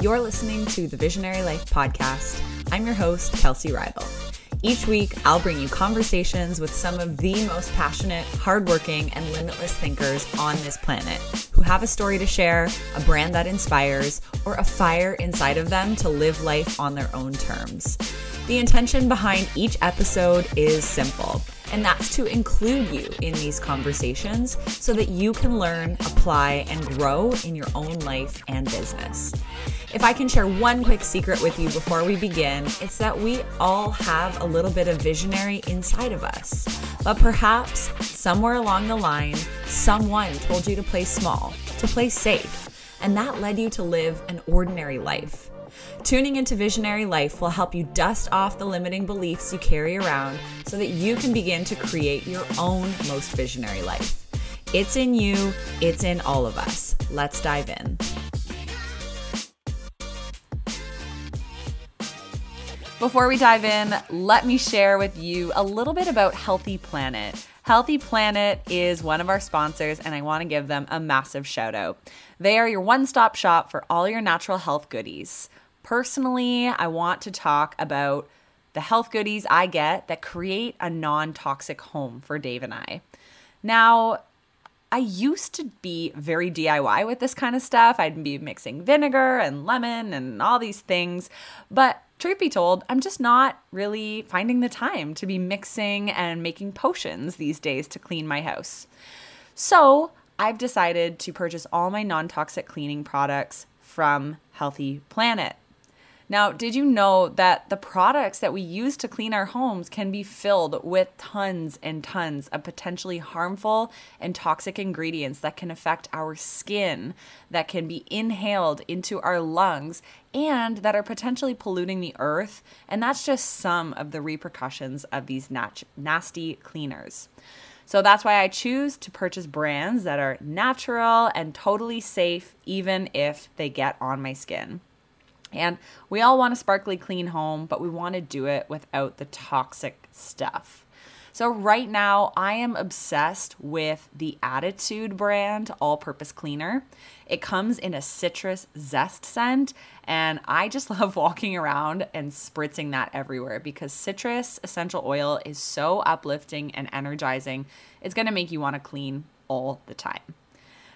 You're listening to the Visionary Life podcast. I'm your host, Kelsey Reibel. Each week, I'll bring you conversations with some of the most passionate, hardworking, and limitless thinkers on this planet who have a story to share, a brand that inspires, or a fire inside of them to live life on their own terms. The intention behind each episode is simple and that's to include you in these conversations so that you can learn, apply, and grow in your own life and business. If I can share one quick secret with you before we begin, it's that we all have a little bit of visionary inside of us. But perhaps somewhere along the line, someone told you to play small, to play safe, and that led you to live an ordinary life. Tuning into Visionary Life will help you dust off the limiting beliefs you carry around so that you can begin to create your own most visionary life. It's in you, it's in all of us. Let's dive in. Before we dive in, let me share with you a little bit about Healthy Planet. Healthy Planet is one of our sponsors, and I want to give them a massive shout out. They are your one stop shop for all your natural health goodies. Personally, I want to talk about the health goodies I get that create a non toxic home for Dave and I. Now, I used to be very DIY with this kind of stuff. I'd be mixing vinegar and lemon and all these things. But truth be told, I'm just not really finding the time to be mixing and making potions these days to clean my house. So I've decided to purchase all my non toxic cleaning products from Healthy Planet. Now, did you know that the products that we use to clean our homes can be filled with tons and tons of potentially harmful and toxic ingredients that can affect our skin, that can be inhaled into our lungs, and that are potentially polluting the earth? And that's just some of the repercussions of these nat- nasty cleaners. So that's why I choose to purchase brands that are natural and totally safe, even if they get on my skin. And we all want a sparkly clean home, but we want to do it without the toxic stuff. So, right now, I am obsessed with the Attitude brand all purpose cleaner. It comes in a citrus zest scent, and I just love walking around and spritzing that everywhere because citrus essential oil is so uplifting and energizing. It's gonna make you wanna clean all the time.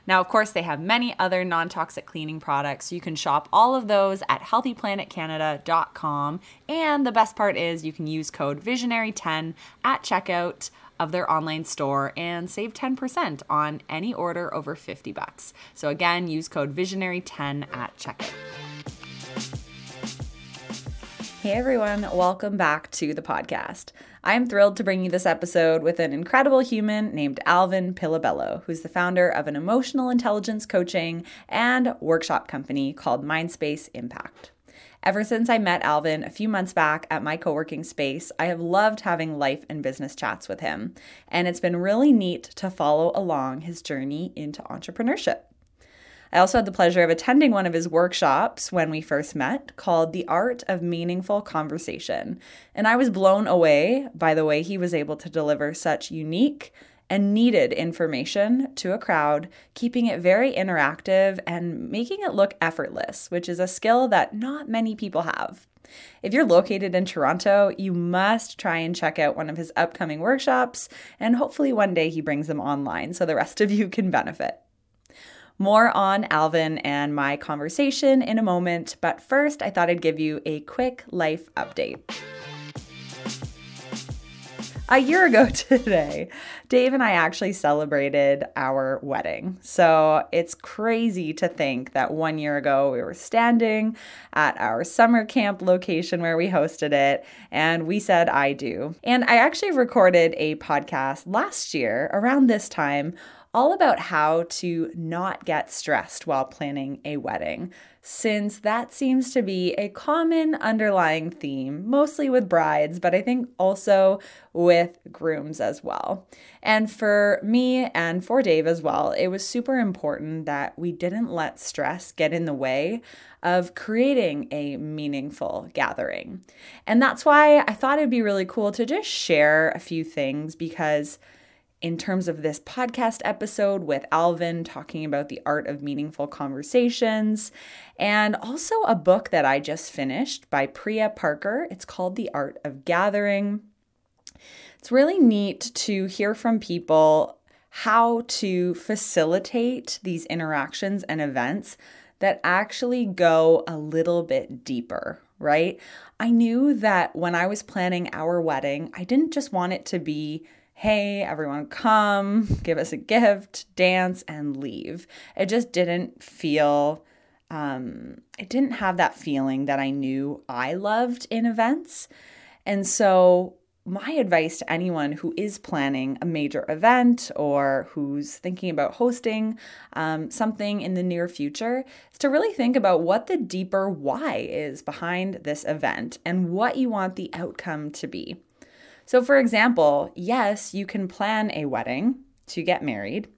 Now, of course, they have many other non toxic cleaning products. You can shop all of those at healthyplanetcanada.com. And the best part is you can use code Visionary10 at checkout of their online store and save 10% on any order over 50 bucks. So again, use code Visionary10 at checkout. Hey everyone, welcome back to the podcast. I am thrilled to bring you this episode with an incredible human named Alvin Pilabello, who's the founder of an emotional intelligence coaching and workshop company called Mindspace Impact. Ever since I met Alvin a few months back at my co working space, I have loved having life and business chats with him, and it's been really neat to follow along his journey into entrepreneurship. I also had the pleasure of attending one of his workshops when we first met called The Art of Meaningful Conversation. And I was blown away by the way he was able to deliver such unique and needed information to a crowd, keeping it very interactive and making it look effortless, which is a skill that not many people have. If you're located in Toronto, you must try and check out one of his upcoming workshops, and hopefully one day he brings them online so the rest of you can benefit. More on Alvin and my conversation in a moment, but first I thought I'd give you a quick life update. A year ago today, Dave and I actually celebrated our wedding. So it's crazy to think that one year ago we were standing at our summer camp location where we hosted it and we said, I do. And I actually recorded a podcast last year around this time all about how to not get stressed while planning a wedding, since that seems to be a common underlying theme, mostly with brides, but I think also with grooms as well. And for me and for Dave as well, it was super important that we didn't let stress get in the way of creating a meaningful gathering. And that's why I thought it'd be really cool to just share a few things because in terms of this podcast episode with Alvin talking about the art of meaningful conversations, and also a book that I just finished by Priya Parker. It's called The Art of Gathering. It's really neat to hear from people how to facilitate these interactions and events that actually go a little bit deeper, right? I knew that when I was planning our wedding, I didn't just want it to be hey, everyone come, give us a gift, dance, and leave. It just didn't feel, um, it didn't have that feeling that I knew I loved in events. And so, my advice to anyone who is planning a major event or who's thinking about hosting um, something in the near future is to really think about what the deeper why is behind this event and what you want the outcome to be. So, for example, yes, you can plan a wedding to get married,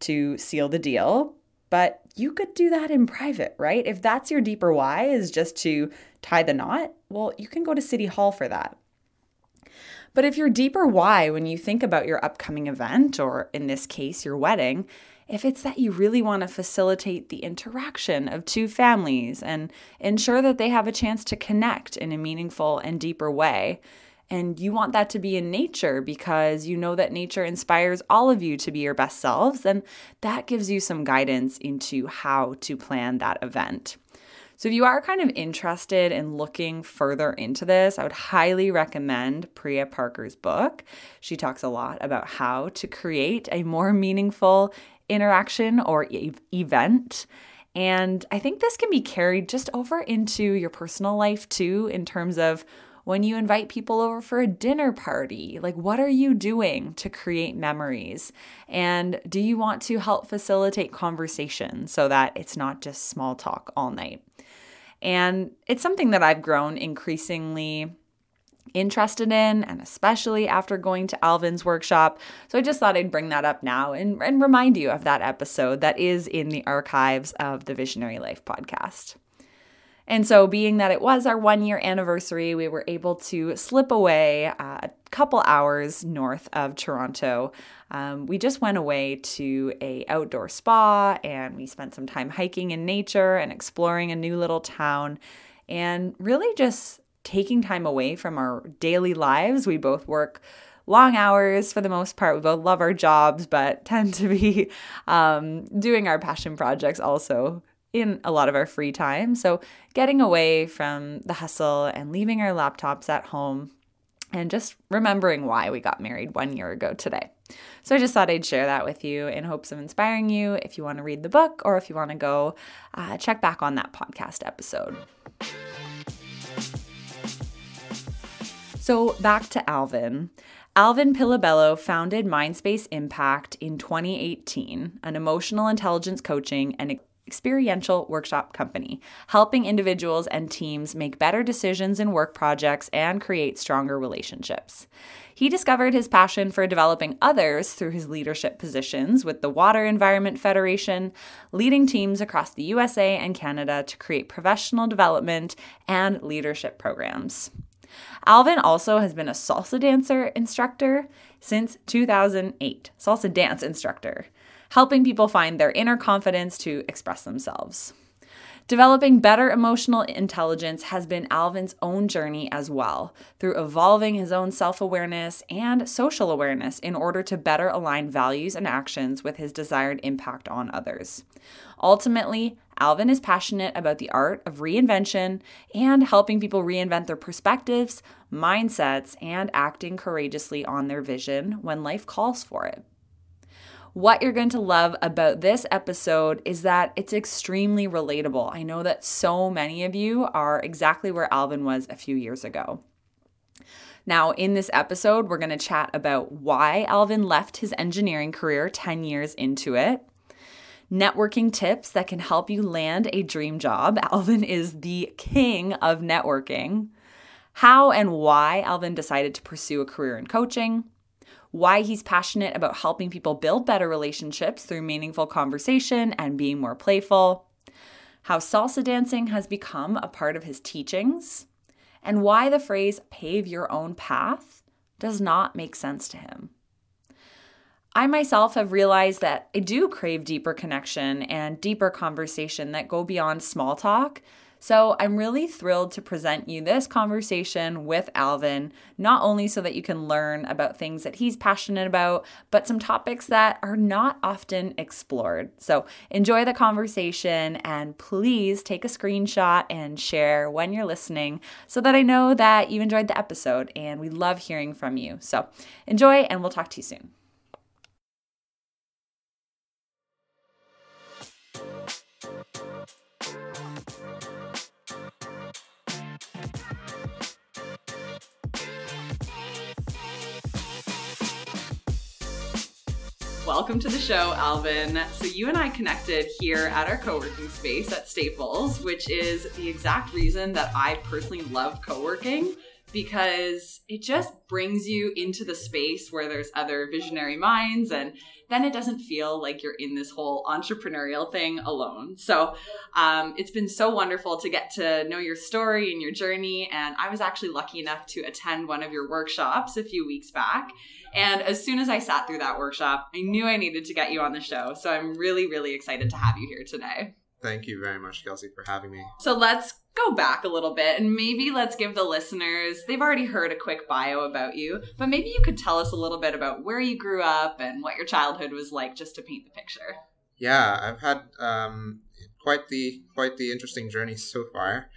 to seal the deal, but you could do that in private, right? If that's your deeper why is just to tie the knot, well, you can go to City Hall for that. But if your deeper why, when you think about your upcoming event, or in this case, your wedding, if it's that you really want to facilitate the interaction of two families and ensure that they have a chance to connect in a meaningful and deeper way, and you want that to be in nature because you know that nature inspires all of you to be your best selves. And that gives you some guidance into how to plan that event. So, if you are kind of interested in looking further into this, I would highly recommend Priya Parker's book. She talks a lot about how to create a more meaningful interaction or e- event. And I think this can be carried just over into your personal life too, in terms of when you invite people over for a dinner party? Like, what are you doing to create memories? And do you want to help facilitate conversation so that it's not just small talk all night? And it's something that I've grown increasingly interested in, and especially after going to Alvin's workshop. So I just thought I'd bring that up now and, and remind you of that episode that is in the archives of the Visionary Life podcast. And so, being that it was our one year anniversary, we were able to slip away uh, a couple hours north of Toronto. Um, we just went away to a outdoor spa and we spent some time hiking in nature and exploring a new little town and really just taking time away from our daily lives. We both work long hours for the most part. We both love our jobs, but tend to be um, doing our passion projects also in a lot of our free time. So, getting away from the hustle and leaving our laptops at home and just remembering why we got married one year ago today. So, I just thought I'd share that with you in hopes of inspiring you if you want to read the book or if you want to go uh, check back on that podcast episode. So, back to Alvin. Alvin Pilabello founded Mindspace Impact in 2018, an emotional intelligence coaching and experiential workshop company, helping individuals and teams make better decisions in work projects and create stronger relationships. He discovered his passion for developing others through his leadership positions with the Water Environment Federation, leading teams across the USA and Canada to create professional development and leadership programs. Alvin also has been a salsa dancer instructor since 2008, salsa dance instructor helping people find their inner confidence to express themselves. Developing better emotional intelligence has been Alvin's own journey as well, through evolving his own self awareness and social awareness in order to better align values and actions with his desired impact on others. Ultimately, Alvin is passionate about the art of reinvention and helping people reinvent their perspectives, mindsets, and acting courageously on their vision when life calls for it. What you're going to love about this episode is that it's extremely relatable. I know that so many of you are exactly where Alvin was a few years ago. Now, in this episode, we're going to chat about why Alvin left his engineering career 10 years into it, networking tips that can help you land a dream job. Alvin is the king of networking. How and why Alvin decided to pursue a career in coaching, why he's passionate about helping people build better relationships through meaningful conversation and being more playful, how salsa dancing has become a part of his teachings, and why the phrase pave your own path does not make sense to him. I myself have realized that I do crave deeper connection and deeper conversation that go beyond small talk. So I'm really thrilled to present you this conversation with Alvin, not only so that you can learn about things that he's passionate about, but some topics that are not often explored. So enjoy the conversation and please take a screenshot and share when you're listening so that I know that you enjoyed the episode and we love hearing from you. So enjoy and we'll talk to you soon. Welcome to the show, Alvin. So, you and I connected here at our co working space at Staples, which is the exact reason that I personally love co working because it just brings you into the space where there's other visionary minds and then it doesn't feel like you're in this whole entrepreneurial thing alone so um, it's been so wonderful to get to know your story and your journey and i was actually lucky enough to attend one of your workshops a few weeks back and as soon as I sat through that workshop, I knew I needed to get you on the show. So I'm really, really excited to have you here today. Thank you very much, Kelsey, for having me. So let's go back a little bit and maybe let's give the listeners, they've already heard a quick bio about you, but maybe you could tell us a little bit about where you grew up and what your childhood was like just to paint the picture. Yeah, I've had um, quite the quite the interesting journey so far.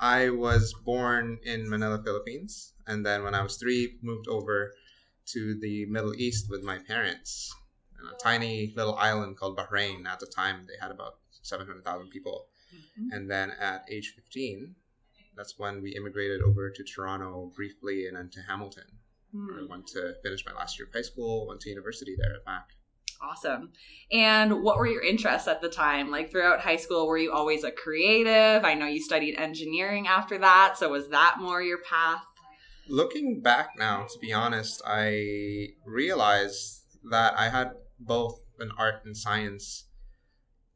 I was born in Manila, Philippines, and then when I was three, moved over to the Middle East with my parents in a tiny little island called Bahrain. At the time, they had about 700,000 people. Mm-hmm. And then at age 15, that's when we immigrated over to Toronto briefly and then to Hamilton. Mm. I went to finish my last year of high school, went to university there at Mac. Awesome. And what were your interests at the time? Like throughout high school, were you always a creative? I know you studied engineering after that. So was that more your path? looking back now, to be honest, I realized that I had both an art and science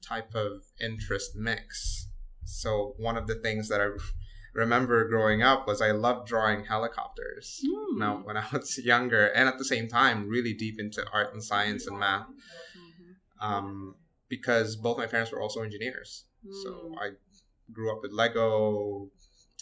type of interest mix. So one of the things that I remember growing up was I loved drawing helicopters. Mm. Now, when I was younger, and at the same time, really deep into art and science and math, mm-hmm. um, because both my parents were also engineers. Mm. So hmm. I grew up with Lego,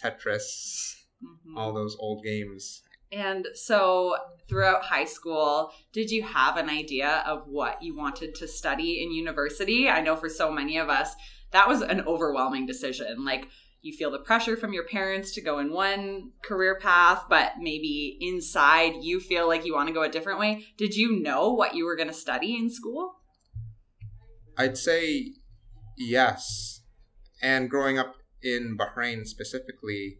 Tetris, mm-hmm. all those old games. And so, throughout high school, did you have an idea of what you wanted to study in university? I know for so many of us, that was an overwhelming decision. Like, you feel the pressure from your parents to go in one career path, but maybe inside you feel like you want to go a different way. Did you know what you were going to study in school? I'd say yes. And growing up in Bahrain specifically,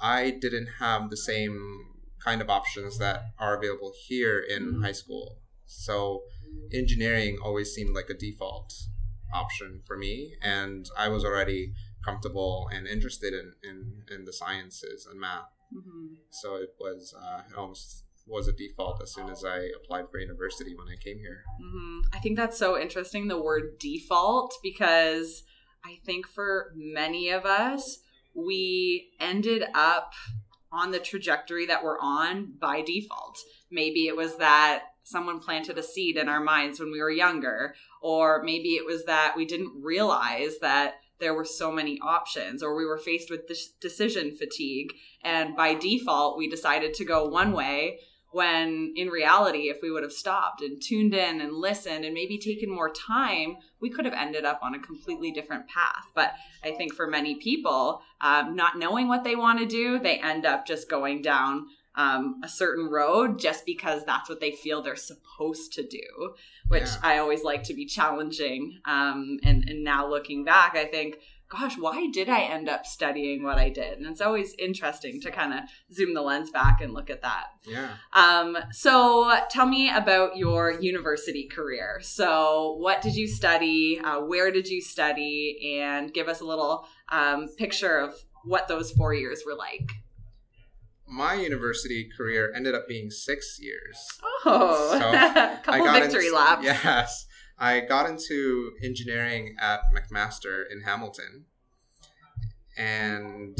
I didn't have the same kind of options that are available here in mm-hmm. high school. So engineering always seemed like a default option for me, and I was already comfortable and interested in in, in the sciences and math. Mm-hmm. So it was uh, it almost was a default as soon as I applied for university when I came here. Mm-hmm. I think that's so interesting the word default because I think for many of us we ended up on the trajectory that we're on by default. Maybe it was that someone planted a seed in our minds when we were younger, or maybe it was that we didn't realize that there were so many options, or we were faced with decision fatigue. And by default, we decided to go one way when in reality, if we would have stopped and tuned in and listened and maybe taken more time, we could have ended up on a completely different path. But I think for many people, um, not knowing what they want to do, they end up just going down um, a certain road just because that's what they feel they're supposed to do, which yeah. I always like to be challenging. Um, and, and now looking back, I think gosh, why did I end up studying what I did? And it's always interesting to kind of zoom the lens back and look at that. Yeah. Um, so tell me about your university career. So what did you study? Uh, where did you study? And give us a little um, picture of what those four years were like. My university career ended up being six years. Oh, so a couple victory into, laps. Yes. I got into engineering at McMaster in Hamilton. And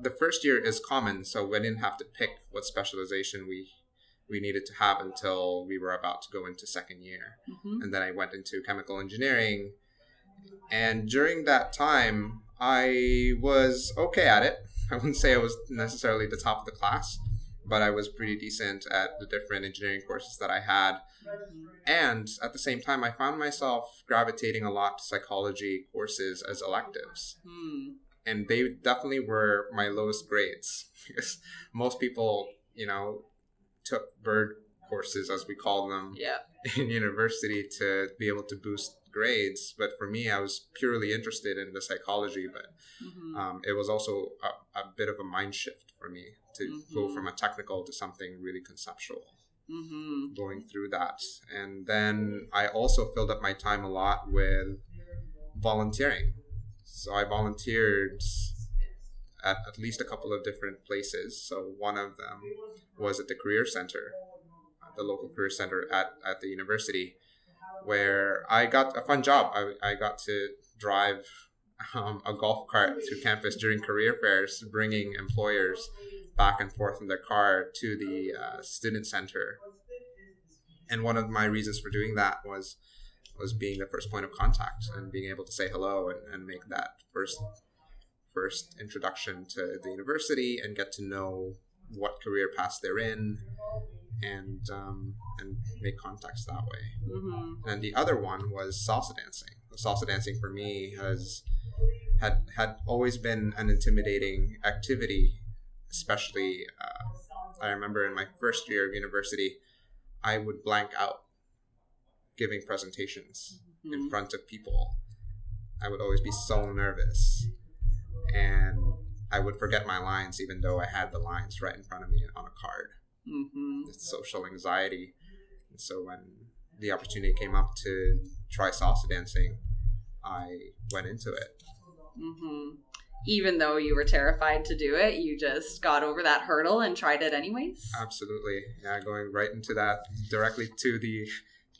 the first year is common, so we didn't have to pick what specialization we we needed to have until we were about to go into second year. Mm-hmm. And then I went into chemical engineering. And during that time, I was okay at it. I wouldn't say I was necessarily the top of the class, but I was pretty decent at the different engineering courses that I had. And at the same time, I found myself gravitating a lot to psychology courses as electives. Hmm. And they definitely were my lowest grades because most people, you know, took bird courses, as we call them, Yeah. in university to be able to boost grades. But for me, I was purely interested in the psychology, but Mhm. um, it was also a, a bit of a mind shift for me to go Mhm. from a technical to something really conceptual Mhm. going through that. And then I also filled up my time a lot with volunteering. So I volunteered at at least a couple of different places. So one of them was at the Career Center, the local career center at, at the university, where I got a fun job. I, I got to drive um, a golf cart through campus during career fairs, bringing employers back and forth in their car to the uh, student center. And one of my reasons for doing that was was being the first point of contact and being able to say hello and, and make that first first introduction to the university and get to know what career paths they're in and um, and make contacts that way. Mhm. And the other one was salsa dancing. Salsa dancing for me has had had always been an intimidating activity, especially. Uh, I remember in my first year of university, I would blank out giving presentations in Mhm. front of people. I would always be so nervous, and I would forget my lines, even though I had the lines right in front of me on a card Mhm. it's social anxiety. And so when the opportunity came up to try salsa dancing, I went into it. Mhm. Even though you were terrified to do it, you just got over that hurdle and tried it anyways. Absolutely, yeah, going right into that directly to the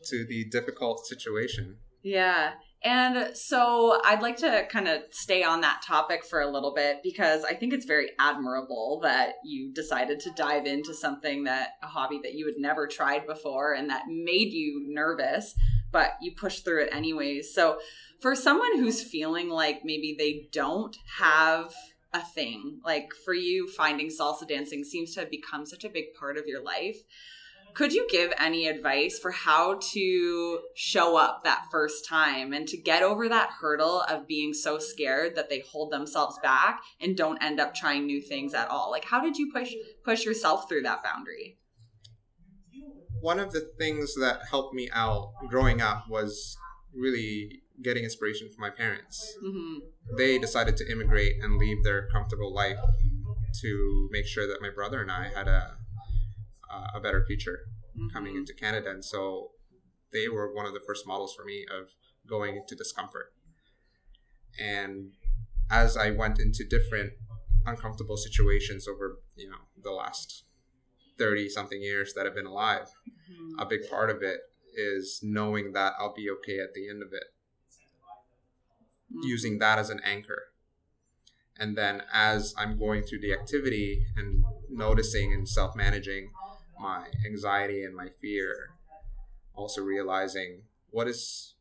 to the difficult situation. Yeah. And so I'd like to kind of stay on that topic for a little bit because I think it's very admirable that you decided to dive into something that a hobby that you had never tried before and that made you nervous, but you push through it anyways. So for someone who's feeling like maybe they don't have a thing, like for you, finding salsa dancing seems to have become such a big part of your life could you give any advice for how to show up that first time and to get over that hurdle of being so scared that they hold themselves back and don't end up trying new things at all like how did you push push yourself through that boundary One of the things that helped me out growing up was really getting inspiration from my parents. mm-hmm. They decided to immigrate and leave their comfortable life to make sure that my brother and I had a a better future coming into Canada. And so they were one of the first models for me of going into discomfort. And as I went into different uncomfortable situations over, you know, the last 30 something years that I've been alive, Mm-hmm. a big part of it is knowing that I'll be okay at the end of it, using that as an anchor. And then as I'm going through the activity and noticing and self managing my anxiety and my fear, also realizing what is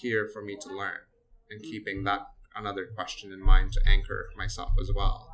here for me to learn and keeping that another question in mind to anchor myself as well.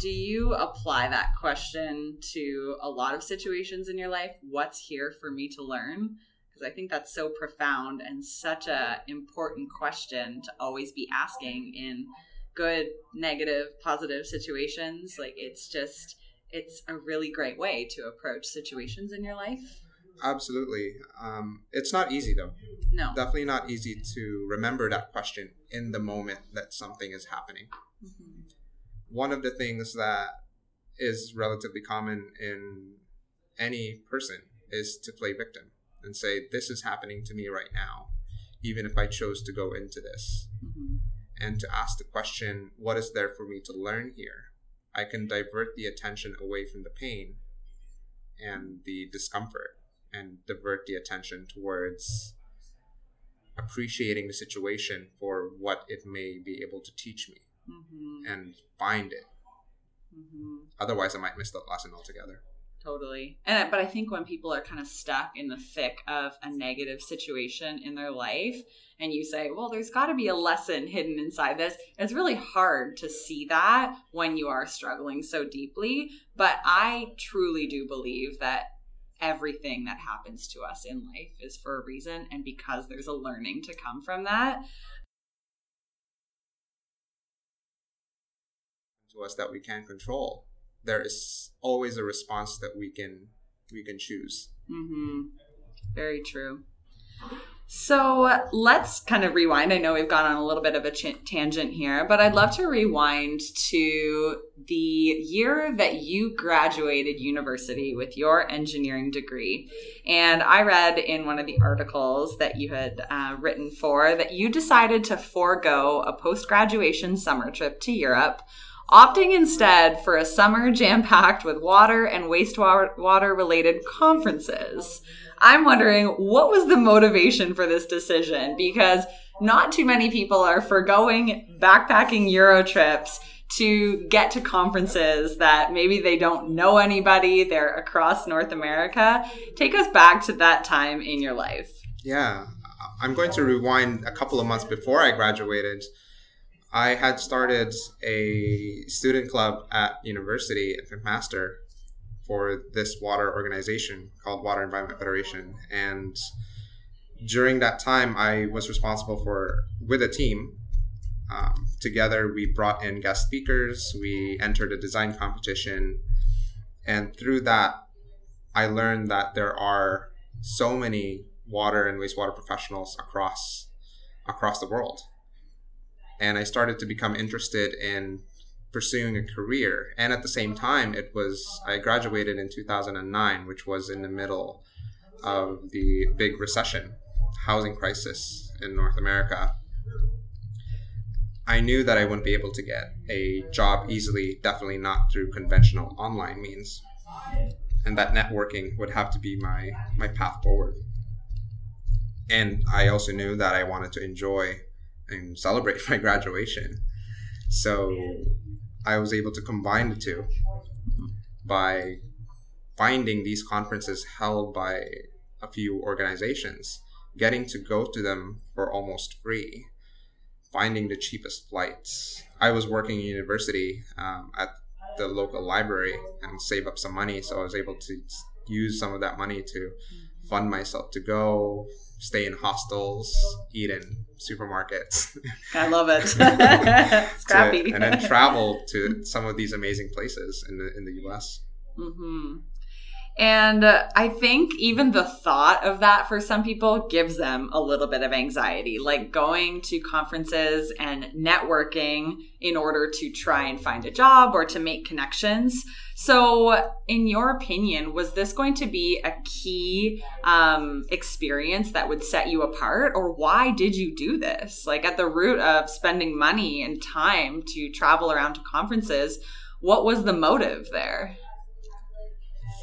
Do you apply that question to a lot of situations in your life what's here for me to learn because i think that's so profound and such a important question to always be asking in good negative positive situations like it's just it's a really great way to approach situations in your life Absolutely. Um, it's not easy though. no Definitely not easy to remember that question in the moment that something is happening. Mhm. One of the things that is relatively common in any person is to play victim and say, This is happening to me right now, even if I chose to go into this. Mhm. And to ask the question, What is there for me to learn here? I can divert the attention away from the pain and the discomfort and divert the attention towards appreciating the situation for what it may be able to teach me Mhm. and find it. Mhm. Otherwise, I might miss that lesson altogether. Totally. And but I think when people are kind of stuck in the thick of a negative situation in their life and you say, "Well, there's got to be a lesson hidden inside this." It's really hard to see that when you are struggling so deeply, but I truly do believe that everything that happens to us in life is for a reason and because there's a learning to come from that. To us that we can't control there is always a response that we can we can choose. Mm-hmm. Very true. So let's kind of rewind. I know we've gone on a little bit of a ch- tangent here, but I'd love to rewind to the year that you graduated university with your engineering degree. And I read in one of the articles that you had uh, written for that you decided to forego a post graduation summer trip to Europe opting instead for a summer jam packed with water and wastewater related conferences. I'm wondering what was the motivation for this decision? Because not too many people are foregoing backpacking Euro trips to get to conferences that maybe they don't know anybody, they're across North America. Take us back to that time in your life. Yeah, I'm going to rewind a couple of months before I graduated. I had started a student club at university at McMaster for this water organization called Water Environment Federation. And during that time, I was responsible for, with a team, um, together we brought in guest speakers, we entered a design competition, and through that, I learned that there are so many water and wastewater professionals across across the world and I started to become interested in pursuing a career. And at the same time, it was I graduated in 2009, which was in the middle of the big recession, housing crisis in North America. I knew that I wouldn't be able to get a job easily, definitely not through conventional online means. And that networking would have to be my, my path forward. And I also knew that I wanted to enjoy and celebrate my graduation. So I was able to combine the two by finding these conferences held by a few organizations, getting to go to them for almost free, finding the cheapest flights. I was working in university um, at the local library and save up some money, so I was able to use some of that money to fund myself to go stay in hostels, eat in supermarkets. I love it. Scrappy. and then travel to some of these amazing places in the in the U.S. Mm-hmm. And uh, I think even the thought of that for some people gives them a little bit of anxiety, like going to conferences and networking in order to try and find a job or to make connections. So, in your opinion, was this going to be a key um, experience that would set you apart, or why did you do this? Like, at the root of spending money and time to travel around to conferences, what was the motive there?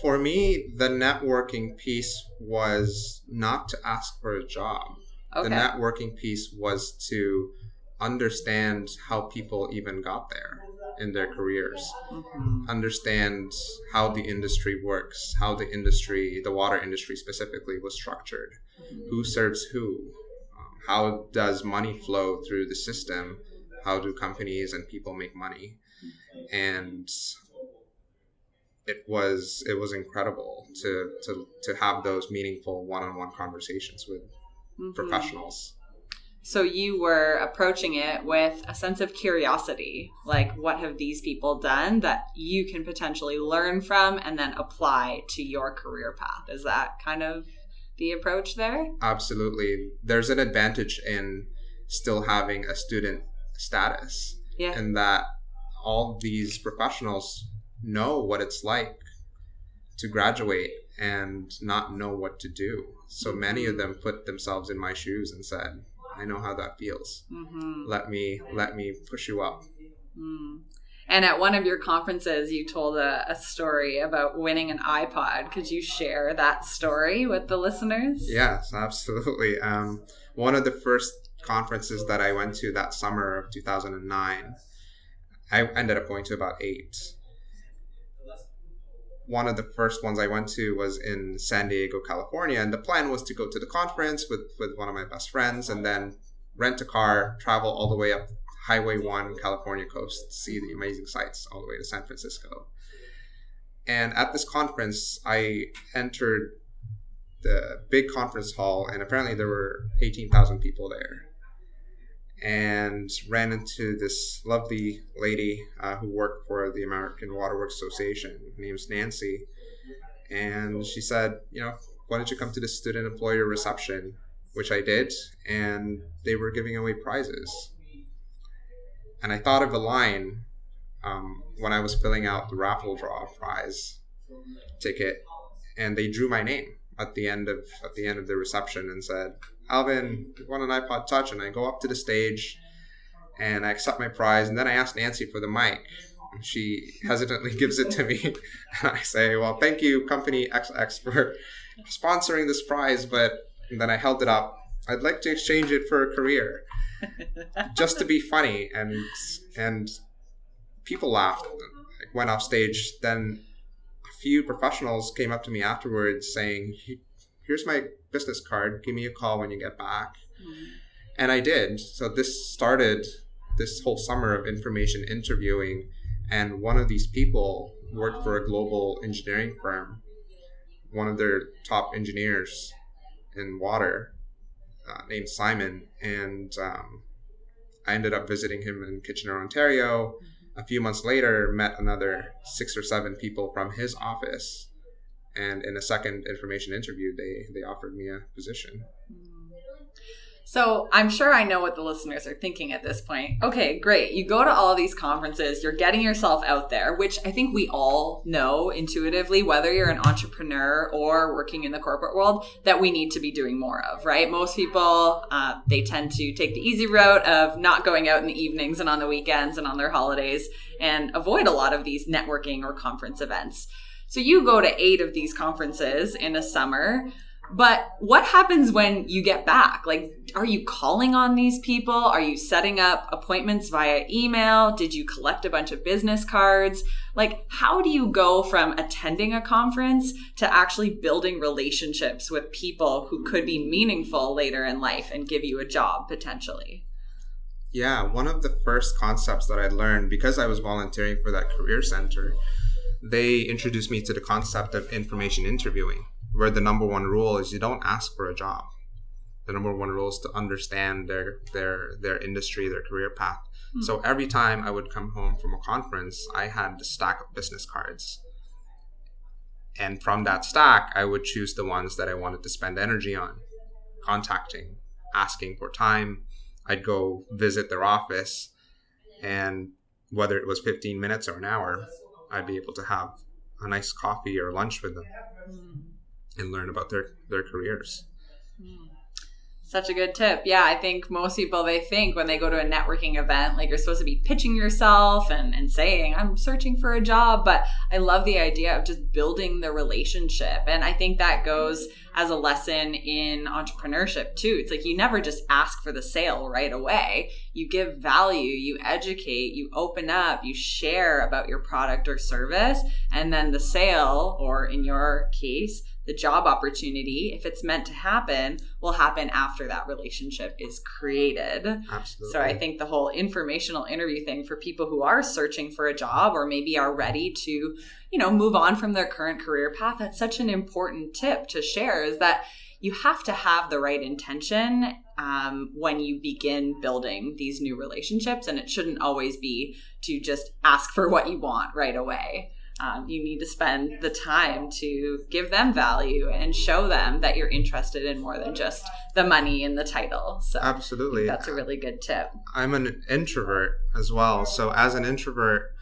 For me, the networking piece was not to ask for a job. Okay. The networking piece was to understand how people even got there in their careers, mm-hmm. understand how the industry works, how the industry, the water industry specifically, was structured, mm-hmm. who serves who, um, how does money flow through the system, how do companies and people make money, mm-hmm. and it was it was incredible to to to have those meaningful one-on-one conversations with mm-hmm. professionals. So you were approaching it with a sense of curiosity like what have these people done that you can potentially learn from and then apply to your career path? Is that kind of the approach there? Absolutely. There's an advantage in still having a student status yeah. and that all these professionals know what it's like to graduate and not know what to do. So many of them put themselves in my shoes and said, "I know how that feels. Mm-hmm. Let me let me push you up." Mm. And at one of your conferences, you told a, a, story about winning an iPod. Could you share that story with the listeners? Yes, absolutely. Um, one of the first conferences that I went to that summer of 2009, I ended up going to about eight one of the first ones I went to was in San Diego, California, and the plan was to go to the conference with with one of my best friends, and then rent a car, travel all the way up Highway One, California coast, see the amazing sights all the way to San Francisco. And at this conference, I entered the big conference hall, and apparently there were 18,000 people there. And ran into this lovely lady uh, who worked for the American Water Works Association. Her name's Nancy. And she said, You know, why don't you come to the student employer reception? Which I did. And they were giving away prizes. And I thought of a line um, when I was filling out the raffle draw prize ticket, and they drew my name at the end of at the end of the reception and said, "Alvin, want an iPod Touch?" And I go up to the stage, and I accept my prize, and then I ask Nancy for the mic. And she hesitantly gives it to me, and I say, "Well, thank you, Company XX, for sponsoring this prize," but then I held it up. I'd like to exchange it for a career, just to be funny, and and people laughed. I went off stage. Then a few professionals came up to me afterwards saying, "Here's my business card. Give me a call when you get back." Mm-hmm. And I did. So this started this whole summer of information interviewing, and one of these people worked for a global engineering firm. One of their top engineers in water, uh, named Simon, and um, I ended up visiting him in Kitchener, Ontario. Mm-hmm a few months later met another six or seven people from his office and in a second information interview they they offered me a position so I'm sure I know what the listeners are thinking at this point. Okay, great. You go to all these conferences, you're getting yourself out there, which I think we all know intuitively, whether you're an entrepreneur or working in the corporate world, that we need to be doing more of, right? Most people, uh, they tend to take the easy route of not going out in the evenings and on the weekends and on their holidays and avoid a lot of these networking or conference events. So you go to eight of these conferences in a summer. But what happens when you get back? Like, are you calling on these people? Are you setting up appointments via email? Did you collect a bunch of business cards? Like, how do you go from attending a conference to actually building relationships with people who could be meaningful later in life and give you a job potentially? Yeah, one of the first concepts that I learned because I was volunteering for that career center, they introduced me to the concept of information interviewing where the number one rule is you don't ask for a job. The number one rule is to understand their their their industry, their career path. Mm-hmm. So every time I would come home from a conference, I had a stack of business cards. And from that stack, I would choose the ones that I wanted to spend energy on, contacting, asking for time. I'd go visit their office, and whether it was 15 minutes or an hour, I'd be able to have a nice coffee or lunch with them. Mm-hmm and learn about their their careers. Such a good tip. Yeah, I think most people they think when they go to a networking event, like you're supposed to be pitching yourself and, and saying, I'm searching for a job. But I love the idea of just building the relationship. And I think that goes as a lesson in entrepreneurship too. It's like you never just ask for the sale right away. You give value, you educate, you open up, you share about your product or service, and then the sale, or in your case, the job opportunity, if it's meant to happen, will happen after that relationship is created. Absolutely. So I think the whole informational interview thing for people who are searching for a job or maybe are ready to, you know, move on from their current career path, that's such an important tip to share is that you have to have the right intention um, when you begin building these new relationships. And it shouldn't always be to just ask for what you want right away um, you need to spend the time to give them value and show them that you're interested in more than just the money and the title. So absolutely, that's a really good tip. I'm an introvert as well, so as an introvert,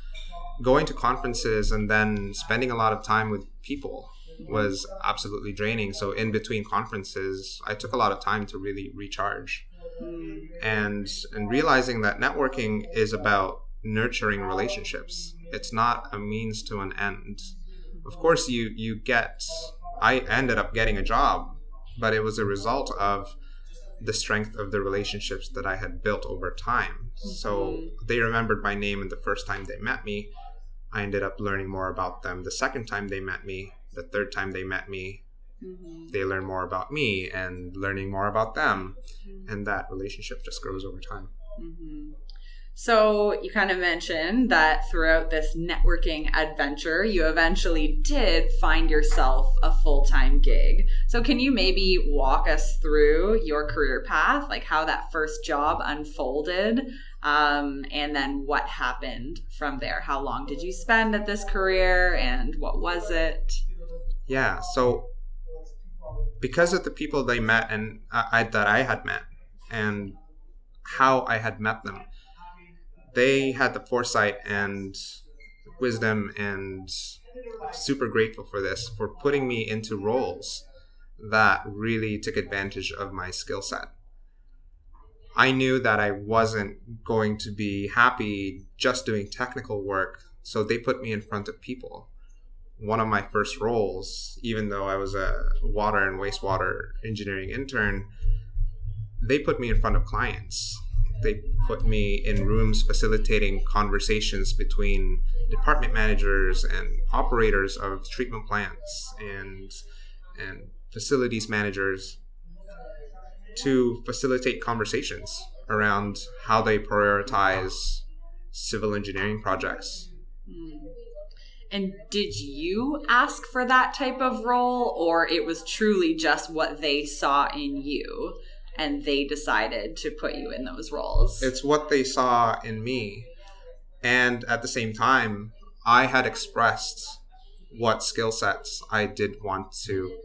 going to conferences and then spending a lot of time with people was absolutely draining. So in between conferences, I took a lot of time to really recharge. Mm. And and realizing that networking is about nurturing relationships it's not a means to an end. Of course, you you get. I ended up getting a job, but it was a result of the strength of the relationships that I had built over time. So they remembered my name, and the first time they met me, I ended up learning more about them the second time they met me. The third time they met me, Mm-hmm. they learn more about me and learning more about them. And that relationship just grows over time. Mm-hmm. So you kind of mentioned that throughout this networking adventure, you eventually did find yourself a full time gig. So can you maybe walk us through your career path, like how that first job unfolded, um, and then what happened from there? How long did you spend at this career, and what was it? Yeah. So because of the people they met and I, I, that I had met and how I had met them, they had the foresight and wisdom and super grateful for this for putting me into roles that really took advantage of my skill set. I knew that I wasn't going to be happy just doing technical work, so they put me in front of people. One of my first roles, even though I was a water and wastewater engineering intern, they put me in front of clients. They put me in rooms facilitating conversations between department managers and operators of treatment plants and and facilities managers to facilitate conversations around how they prioritize civil engineering projects. Hmm. And did you ask for that type of role, or it was truly just what they saw in you and they decided to put you in those roles? It's what they saw in me. And at the same time, I had expressed what skill sets I did want to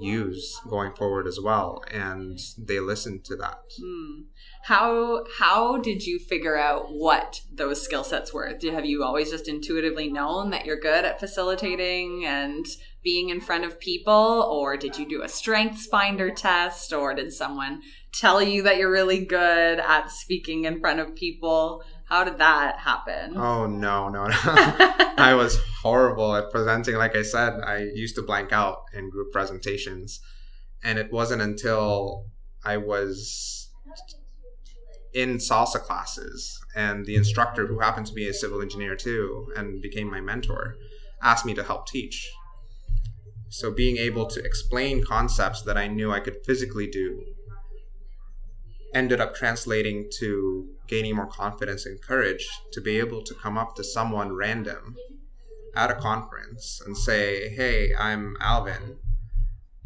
use going forward as well and they listened to that Hmm. How how did you figure out what those skill sets were? Did, have you always just intuitively known that you're good at facilitating and being in front of people, or did you do a strengths finder test, or did someone tell you that you're really good at speaking in front of people? How did that happen? oh no no no. I was horrible at presenting. Like i said i used to blank out in group presentations. And it wasn't until i was in salsa classes and the instructor who happened to be a civil engineer too and became my mentor asked me to help teach. So being able to explain concepts that i knew i could physically do ended up translating to gaining more confidence and courage to be able to come up to someone random at a conference and say hey i'm alvin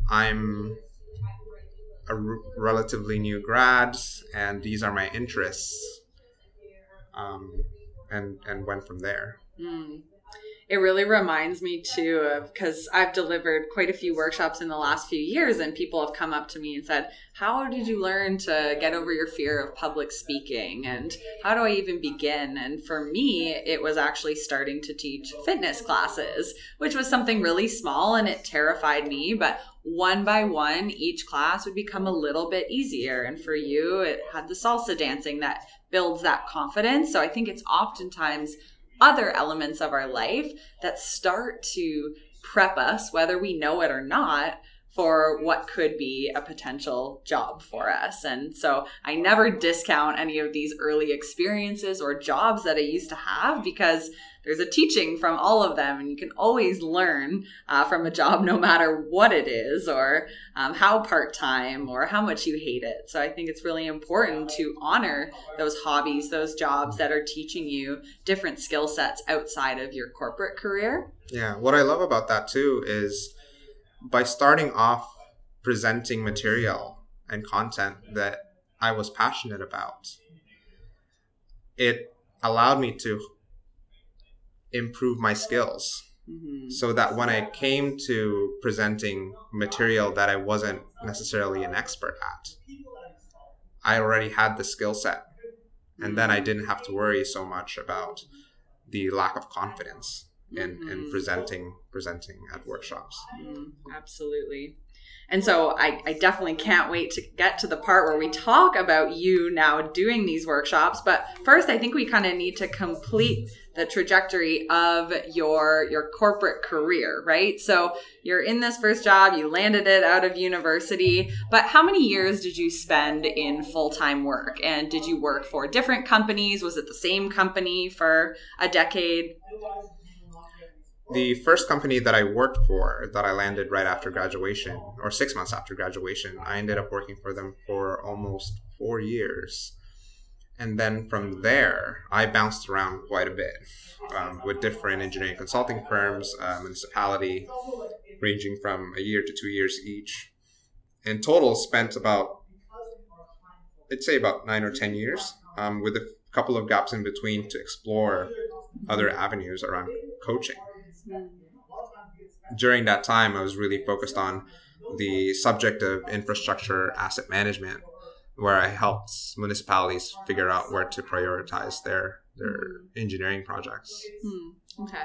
i'm a r- relatively new grad, and these are my interests, um, and and went from there. Mm. It really reminds me too of because I've delivered quite a few workshops in the last few years, and people have come up to me and said, How did you learn to get over your fear of public speaking? And how do I even begin? And for me, it was actually starting to teach fitness classes, which was something really small and it terrified me. But one by one, each class would become a little bit easier. And for you, it had the salsa dancing that builds that confidence. So I think it's oftentimes other elements of our life that start to prep us, whether we know it or not, for what could be a potential job for us. And so I never discount any of these early experiences or jobs that I used to have because there's a teaching from all of them, and you can always learn uh, from a job no matter what it is or um, how part time or how much you hate it. So I think it's really important to honor those hobbies, those jobs that are teaching you different skill sets outside of your corporate career. Yeah, what I love about that too is by starting off presenting material and content that I was passionate about, it allowed me to improve my skills Mm-hmm. so that when I came to presenting material that I wasn't necessarily an expert at, I already had the skill set. And then I didn't have to worry so much about the lack of confidence in, in Mhm. presenting presenting at workshops. Mm, absolutely. And so I, I definitely can't wait to get to the part where we talk about you now doing these workshops. But first, I think we kind of need to complete the trajectory of your your corporate career, right? So you're in this first job, you landed it out of university, but how many years did you spend in full-time work? And did you work for different companies? Was it the same company for a decade? The first company that I worked for that I landed right after graduation, or six months after graduation, I ended up working for them for almost four years. And then from there, I bounced around quite a bit um, with different engineering consulting firms, uh, municipality, ranging from a year to two years each. In total, spent about, I'd say about nine or 10 years, um, with a couple of gaps in between to explore other avenues around coaching. During that time, I was really focused on the subject of infrastructure asset management, where I helped municipalities figure out where to prioritize their their engineering projects. Hmm. Okay.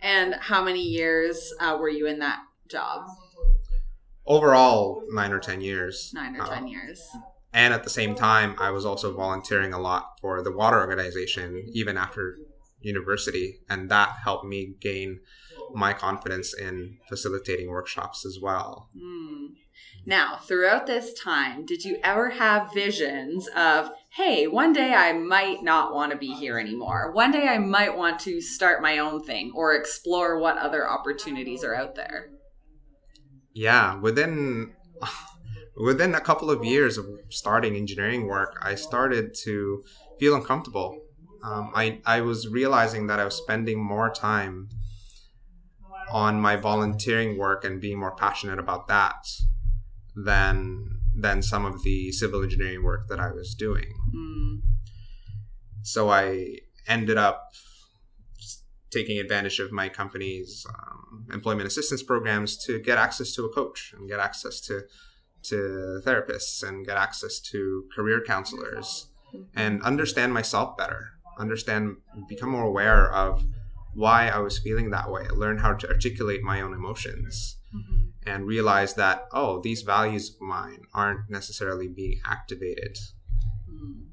And how many years uh, were you in that job? Overall, nine or ten years. Nine or uh, ten years. And at the same time, I was also volunteering a lot for the water organization, even after university, and that helped me gain my confidence in facilitating workshops as well. Mm. Now, throughout this time, did you ever have visions of, hey, one day I might not want to be here anymore? One day I might want to start my own thing or explore what other opportunities are out there? Yeah, within within a couple of years of starting engineering work, I started to feel uncomfortable. Um, I I was realizing that I was spending more time on my volunteering work and being more passionate about that than than some of the civil engineering work that I was doing. Mm. So I ended up taking advantage of my company's um, employment assistance programs to get access to a coach and get access to to therapists and get access to career counselors and understand myself better understand become more aware of why i was feeling that way learn how to articulate my own emotions mm-hmm. and realize that oh these values of mine aren't necessarily being activated mm.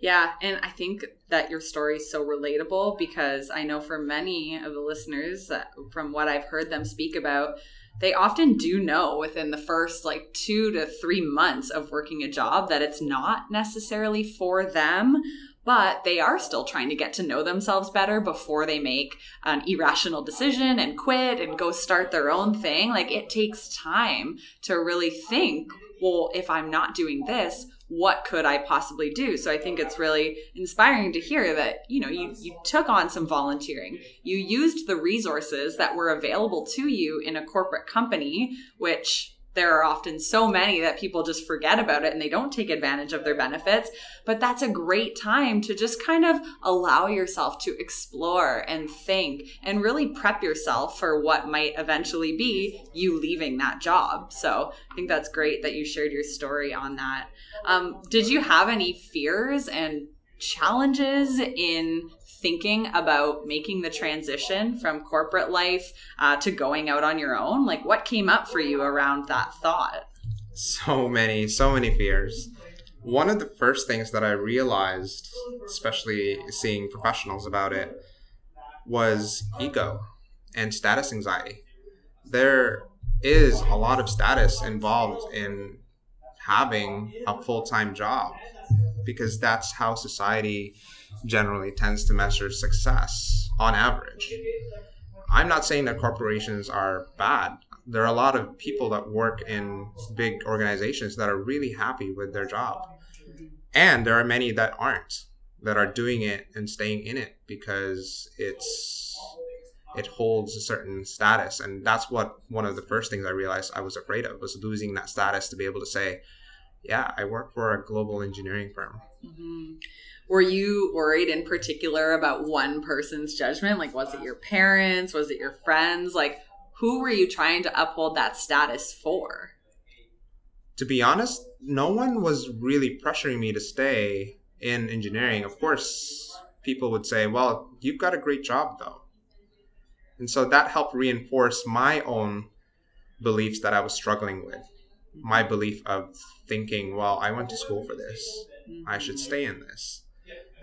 yeah and i think that your story is so relatable because i know for many of the listeners from what i've heard them speak about they often do know within the first like two to three months of working a job that it's not necessarily for them but they are still trying to get to know themselves better before they make an irrational decision and quit and go start their own thing. Like it takes time to really think, well, if I'm not doing this, what could I possibly do? So I think it's really inspiring to hear that, you know, you, you took on some volunteering. You used the resources that were available to you in a corporate company, which there are often so many that people just forget about it and they don't take advantage of their benefits. But that's a great time to just kind of allow yourself to explore and think and really prep yourself for what might eventually be you leaving that job. So I think that's great that you shared your story on that. Um, did you have any fears and challenges in thinking about making the transition from corporate life uh, to going out on your own? Like, what came up for you around that thought? So many, so many fears. One of the first things that I realized, especially seeing professionals about it, was ego and status anxiety. There is a lot of status involved in having a full time job because that's how society generally tends to measure success on average. I'm not saying that corporations are bad. There are a lot of people that work in big organizations that are really happy with their job. And there are many that aren't, that are doing it and staying in it because it's it holds a certain status and that's what one of the first things i realized i was afraid of was losing that status to be able to say yeah i work for a global engineering firm mm-hmm were you worried in particular about one person's judgment? Like, was it your parents? Was it your friends? Like, who were you trying to uphold that status for? To be honest, no one was really pressuring me to stay in engineering. Of course, people would say, well, you've got a great job though. And so that helped reinforce my own beliefs that I was struggling with. My belief of thinking, well, I went to school for this. I should stay in this.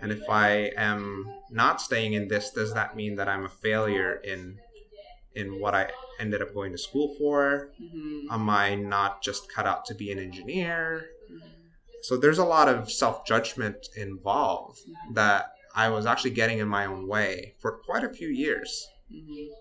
And if I am not staying in this, does that mean that I'm a failure in in what I ended up going to school for? Mm-hmm. Am I not just cut out to be an engineer? Mm-hmm. So there's a lot of self judgment involved mm-hmm. that I was actually getting in my own way for quite a few years. Mm-hmm.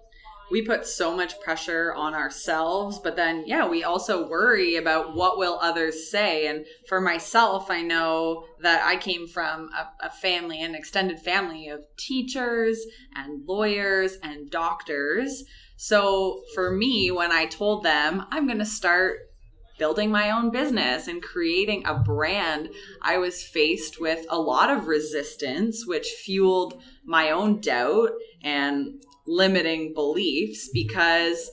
We put so much pressure on ourselves, but then, yeah, we also worry about what will others say. And for myself, I know that I came from a, a family, an extended family of teachers and lawyers and doctors. So for me, when I told them I'm going to start building my own business and creating a brand, I was faced with a lot of resistance, which fueled my own doubt and limiting beliefs because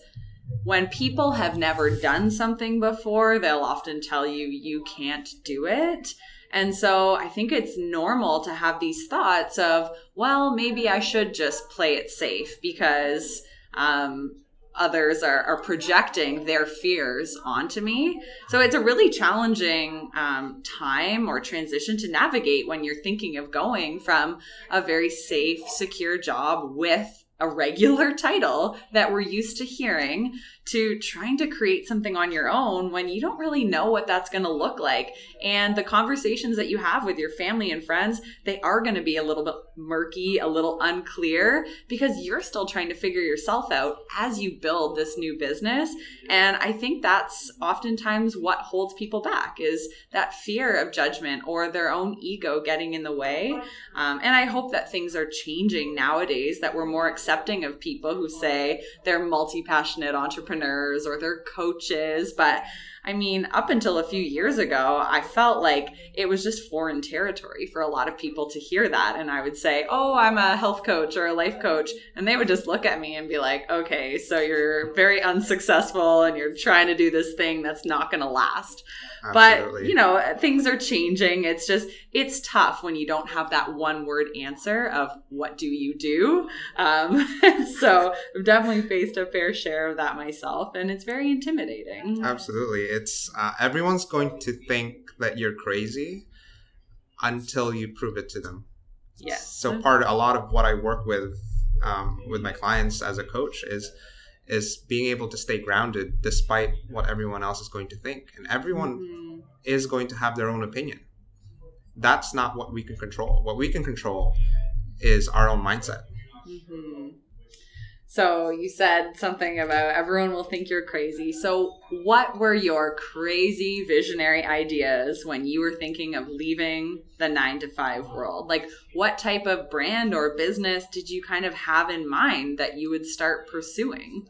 when people have never done something before, they'll often tell you you can't do it. And so I think it's normal to have these thoughts of, well, maybe I should just play it safe because um, others are, are projecting their fears onto me. So it's a really challenging um, time or transition to navigate when you're thinking of going from a very safe, secure job with a regular title that we're used to hearing to trying to create something on your own when you don't really know what that's going to look like. And the conversations that you have with your family and friends, they are going to be a little bit murky, a little unclear because you're still trying to figure yourself out as you build this new business. And I think that's oftentimes what holds people back is that fear of judgment or their own ego getting in the way. Um, and I hope that things are changing nowadays, that we're more accepting of people who say they're multi passionate entrepreneurs entrepreneurs or they're coaches, but I mean, up until a few years ago, I felt like it was just foreign territory for a lot of people to hear that. And I would say, Oh, I'm a health coach or a life coach. And they would just look at me and be like, Okay, so you're very unsuccessful and you're trying to do this thing that's not going to last. Absolutely. But, you know, things are changing. It's just, it's tough when you don't have that one word answer of what do you do. Um, so I've definitely faced a fair share of that myself, and it's very intimidating. Absolutely. It's uh, everyone's going to think that you're crazy until you prove it to them. Yes. So part a lot of what I work with um, with my clients as a coach is is being able to stay grounded despite what everyone else is going to think. And everyone mm-hmm. is going to have their own opinion. That's not what we can control. What we can control is our own mindset. Mm-hmm. So you said something about everyone will think you're crazy. So what were your crazy visionary ideas when you were thinking of leaving the 9 to 5 world? Like what type of brand or business did you kind of have in mind that you would start pursuing?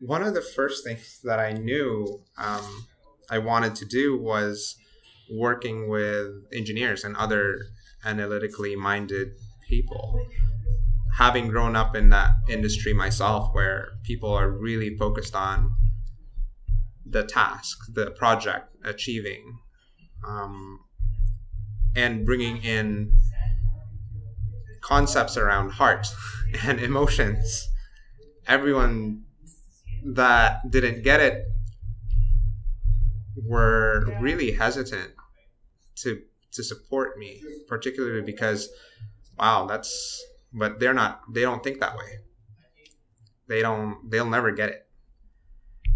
One of the first things that I knew um, I wanted to do was working with engineers and other analytically minded people. Having grown up in that industry myself, where people are really focused on the task, the project, achieving, um, and bringing in concepts around heart and emotions. Everyone that didn't get it were really hesitant to to support me, particularly because wow, that's but they're not they don't think that way. They don't they'll never get it.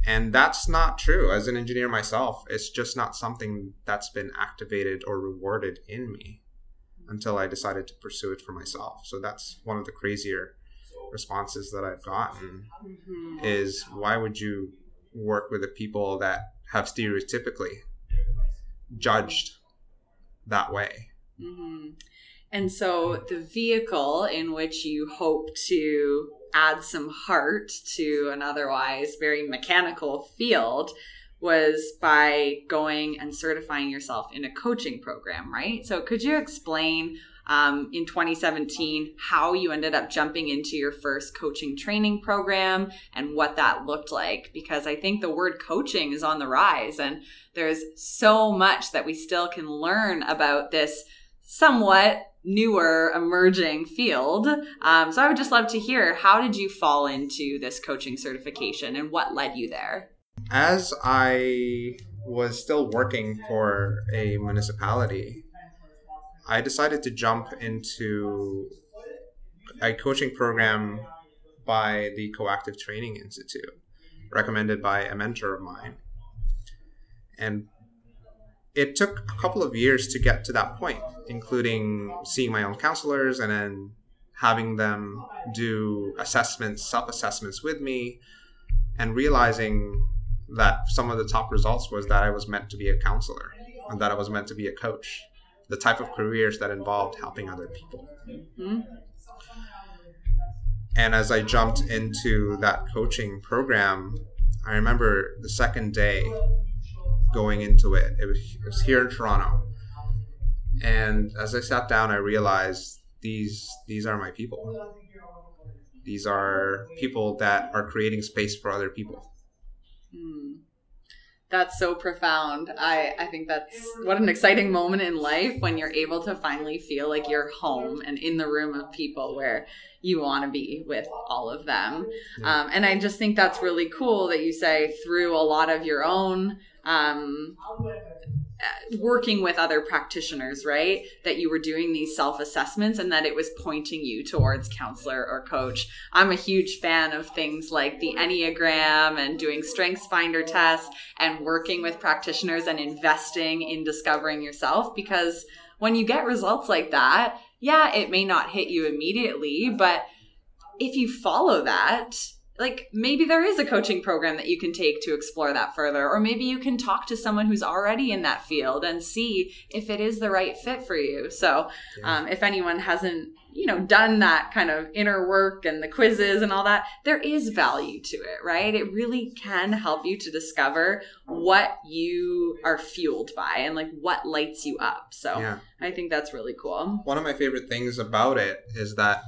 And that's not true. As an engineer myself, it's just not something that's been activated or rewarded in me until I decided to pursue it for myself. So that's one of the crazier responses that I've gotten mm-hmm. is why would you work with the people that have stereotypically judged that way? Mm-hmm. And so the vehicle in which you hope to add some heart to an otherwise very mechanical field was by going and certifying yourself in a coaching program, right? So could you explain um, in 2017, how you ended up jumping into your first coaching training program and what that looked like. Because I think the word coaching is on the rise, and there's so much that we still can learn about this somewhat newer emerging field. Um, so I would just love to hear how did you fall into this coaching certification and what led you there? As I was still working for a municipality, I decided to jump into a coaching program by the Coactive Training Institute, recommended by a mentor of mine. And it took a couple of years to get to that point, including seeing my own counselors and then having them do assessments, self assessments with me, and realizing that some of the top results was that I was meant to be a counselor and that I was meant to be a coach, the type of careers that involved helping other people. Mm-hmm. And as I jumped into that coaching program, I remember the second day going into it. It was, it was here in Toronto. And as I sat down, I realized these these are my people. These are people that are creating space for other people. Hmm. That's so profound. I, I think that's what an exciting moment in life when you're able to finally feel like you're home and in the room of people where you want to be with all of them. Yeah. Um, and I just think that's really cool that you say through a lot of your own um, Uh, working with other practitioners, right? That you were doing these self assessments and that it was pointing you towards counselor or coach. I'm a huge fan of things like the Enneagram and doing Strengths Finder tests and working with practitioners and investing in discovering yourself because when you get results like that, yeah, it may not hit you immediately, but if you follow that, like maybe there is a coaching program that you can take to explore that further or maybe you can talk to someone who's already in that field and see if it is the right fit for you. So yeah. um, if anyone hasn't you know done that kind of inner work and the quizzes and all that there is value to it right? It really can help you to discover what you are fueled by and like what lights you up. So yeah. i think that's really cool. One of my favorite things about it is that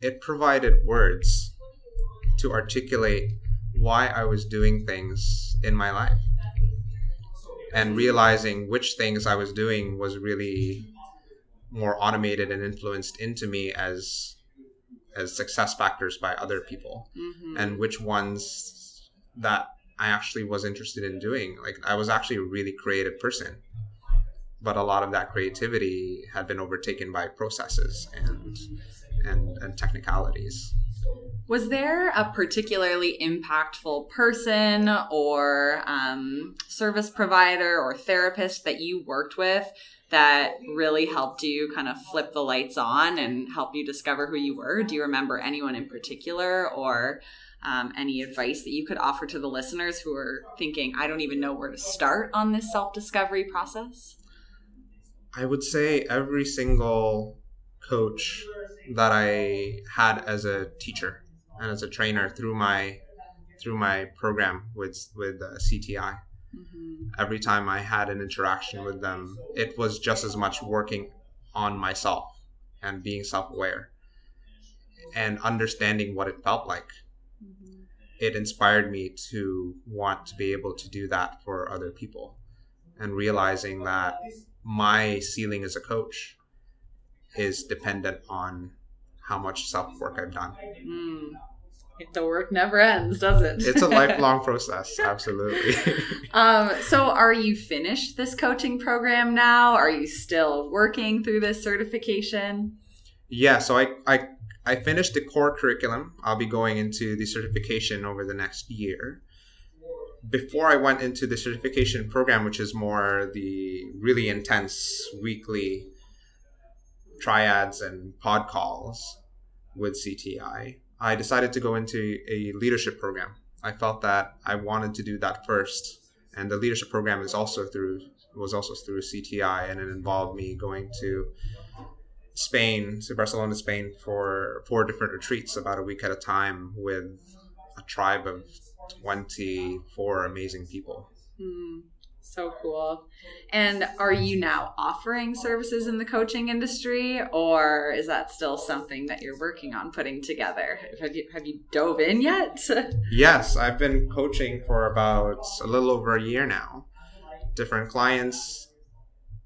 it provided words to articulate why I was doing things in my life and realizing which things I was doing was really more automated and influenced into me as as success factors by other people mm-hmm. and which ones that I actually was interested in doing like I was actually a really creative person but a lot of that creativity had been overtaken by processes and and, and technicalities was there a particularly impactful person or um, service provider or therapist that you worked with that really helped you kind of flip the lights on and help you discover who you were? Do you remember anyone in particular or um, any advice that you could offer to the listeners who are thinking, I don't even know where to start on this self discovery process? I would say every single coach that I had as a teacher and as a trainer through my through my program with with uh, CTI. Mm-hmm. Every time I had an interaction with them, it was just as much working on myself and being self-aware and understanding what it felt like. Mm-hmm. It inspired me to want to be able to do that for other people and realizing that my ceiling as a coach is dependent on how much self work I've done. Mm. The work never ends, does it? it's a lifelong process, absolutely. um, so, are you finished this coaching program now? Are you still working through this certification? Yeah, so I, I I finished the core curriculum. I'll be going into the certification over the next year. Before I went into the certification program, which is more the really intense weekly triads and pod calls with CTI, I decided to go into a leadership program. I felt that I wanted to do that first, and the leadership program is also through was also through CTI, and it involved me going to Spain, to Barcelona, Spain, for four different retreats, about a week at a time, with a tribe of twenty four amazing people. Mm. So cool. And are you now offering services in the coaching industry or is that still something that you're working on putting together? Have you have you dove in yet? yes, I've been coaching for about a little over a year now. Different clients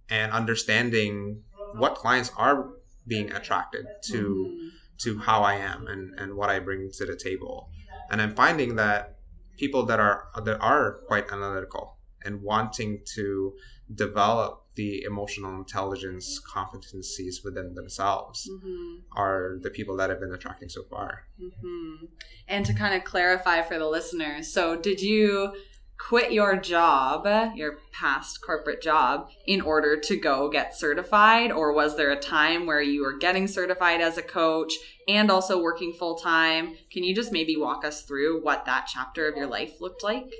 and understanding what clients are being attracted to mm. to how I am and, and what I bring to the table. And I'm finding that people that are that are quite analytical and wanting to develop the emotional intelligence competencies within themselves mm-hmm. are the people that have been attracting so far. Mm-hmm. And to kind of clarify for the listeners, so did you quit your job, your past corporate job, in order to go get certified? Or was there a time where you were getting certified as a coach and also working full time? Can you just maybe walk us through what that chapter of your life looked like?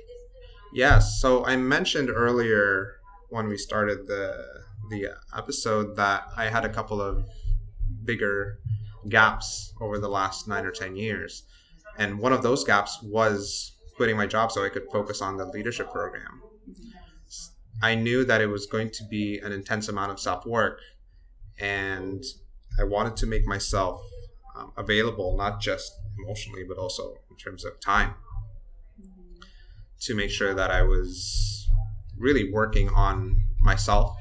Yes. So I mentioned earlier when we started the the episode that I had a couple of bigger gaps over the last nine or ten years, and one of those gaps was quitting my job so I could focus on the leadership program. I knew that it was going to be an intense amount of self work, and I wanted to make myself um, available, not just emotionally, but also in terms of time, to make sure that I was really working on myself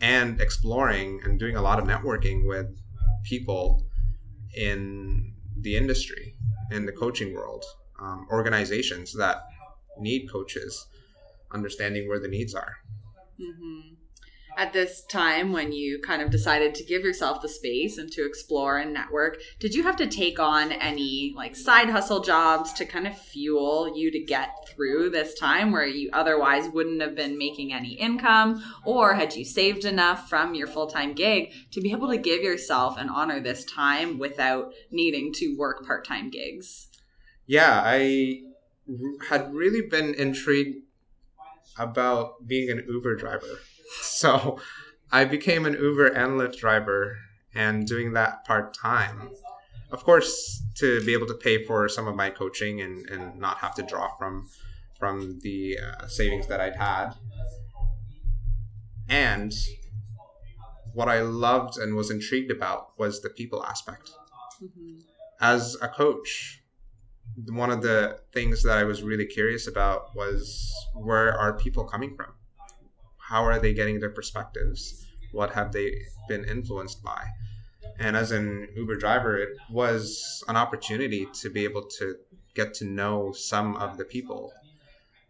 and exploring and doing a lot of networking with people in the industry, in the coaching world um, organizations that need coaches, understanding where the needs are. Mm-hmm. At this time, when you kind of decided to give yourself the space and to explore and network, did you have to take on any like side hustle jobs to kind of fuel you to get through this time where you otherwise wouldn't have been making any income? Or had you saved enough from your full time gig to be able to give yourself and honor this time without needing to work part time gigs? yeah, I had really been intrigued about being an Uber driver. So I became an Uber and Lyft driver and doing that part time. Of course, to be able to pay for some of my coaching and, and not have to draw from from the uh, savings that I'd had. And what I loved and was intrigued about was the people aspect. Mm-hmm. As a coach, one of the things that I was really curious about was where are people coming from? How are they getting their perspectives? What have they been influenced by? And as an Uber driver, it was an opportunity to be able to get to know some of the people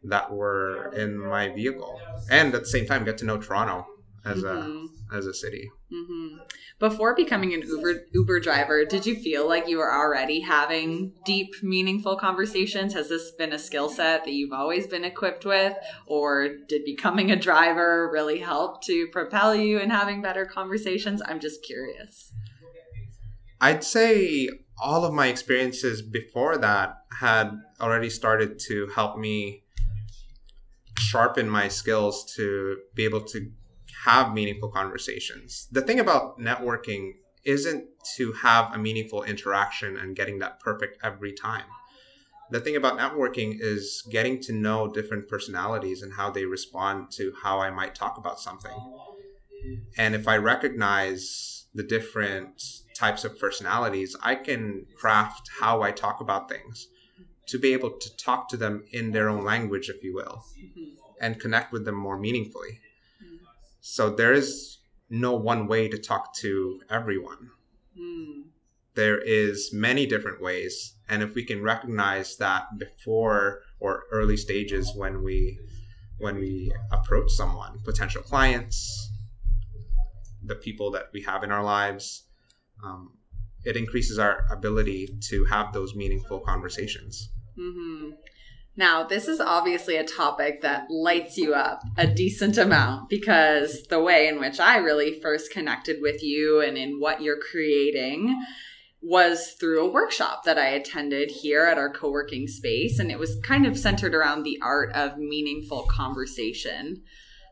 that were in my vehicle and at the same time get to know Toronto as mm-hmm. a as a city. Mm-hmm. Before becoming an Uber Uber driver, did you feel like you were already having deep, meaningful conversations? Has this been a skill set that you've always been equipped with, or did becoming a driver really help to propel you in having better conversations? I'm just curious. I'd say all of my experiences before that had already started to help me sharpen my skills to be able to have meaningful conversations. The thing about networking isn't to have a meaningful interaction and getting that perfect every time. The thing about networking is getting to know different personalities and how they respond to how I might talk about something. And if I recognize the different types of personalities, I can craft how I talk about things to be able to talk to them in their own language, if you will, mm-hmm. and connect with them more meaningfully. So there is no one way to talk to everyone. Mm. There is many different ways, and if we can recognize that before or early stages when we when we approach someone, potential clients, the people that we have in our lives, um, it increases our ability to have those meaningful conversations. Mm-hmm. Now, this is obviously a topic that lights you up a decent amount because the way in which I really first connected with you and in what you're creating was through a workshop that I attended here at our co working space. And it was kind of centered around the art of meaningful conversation.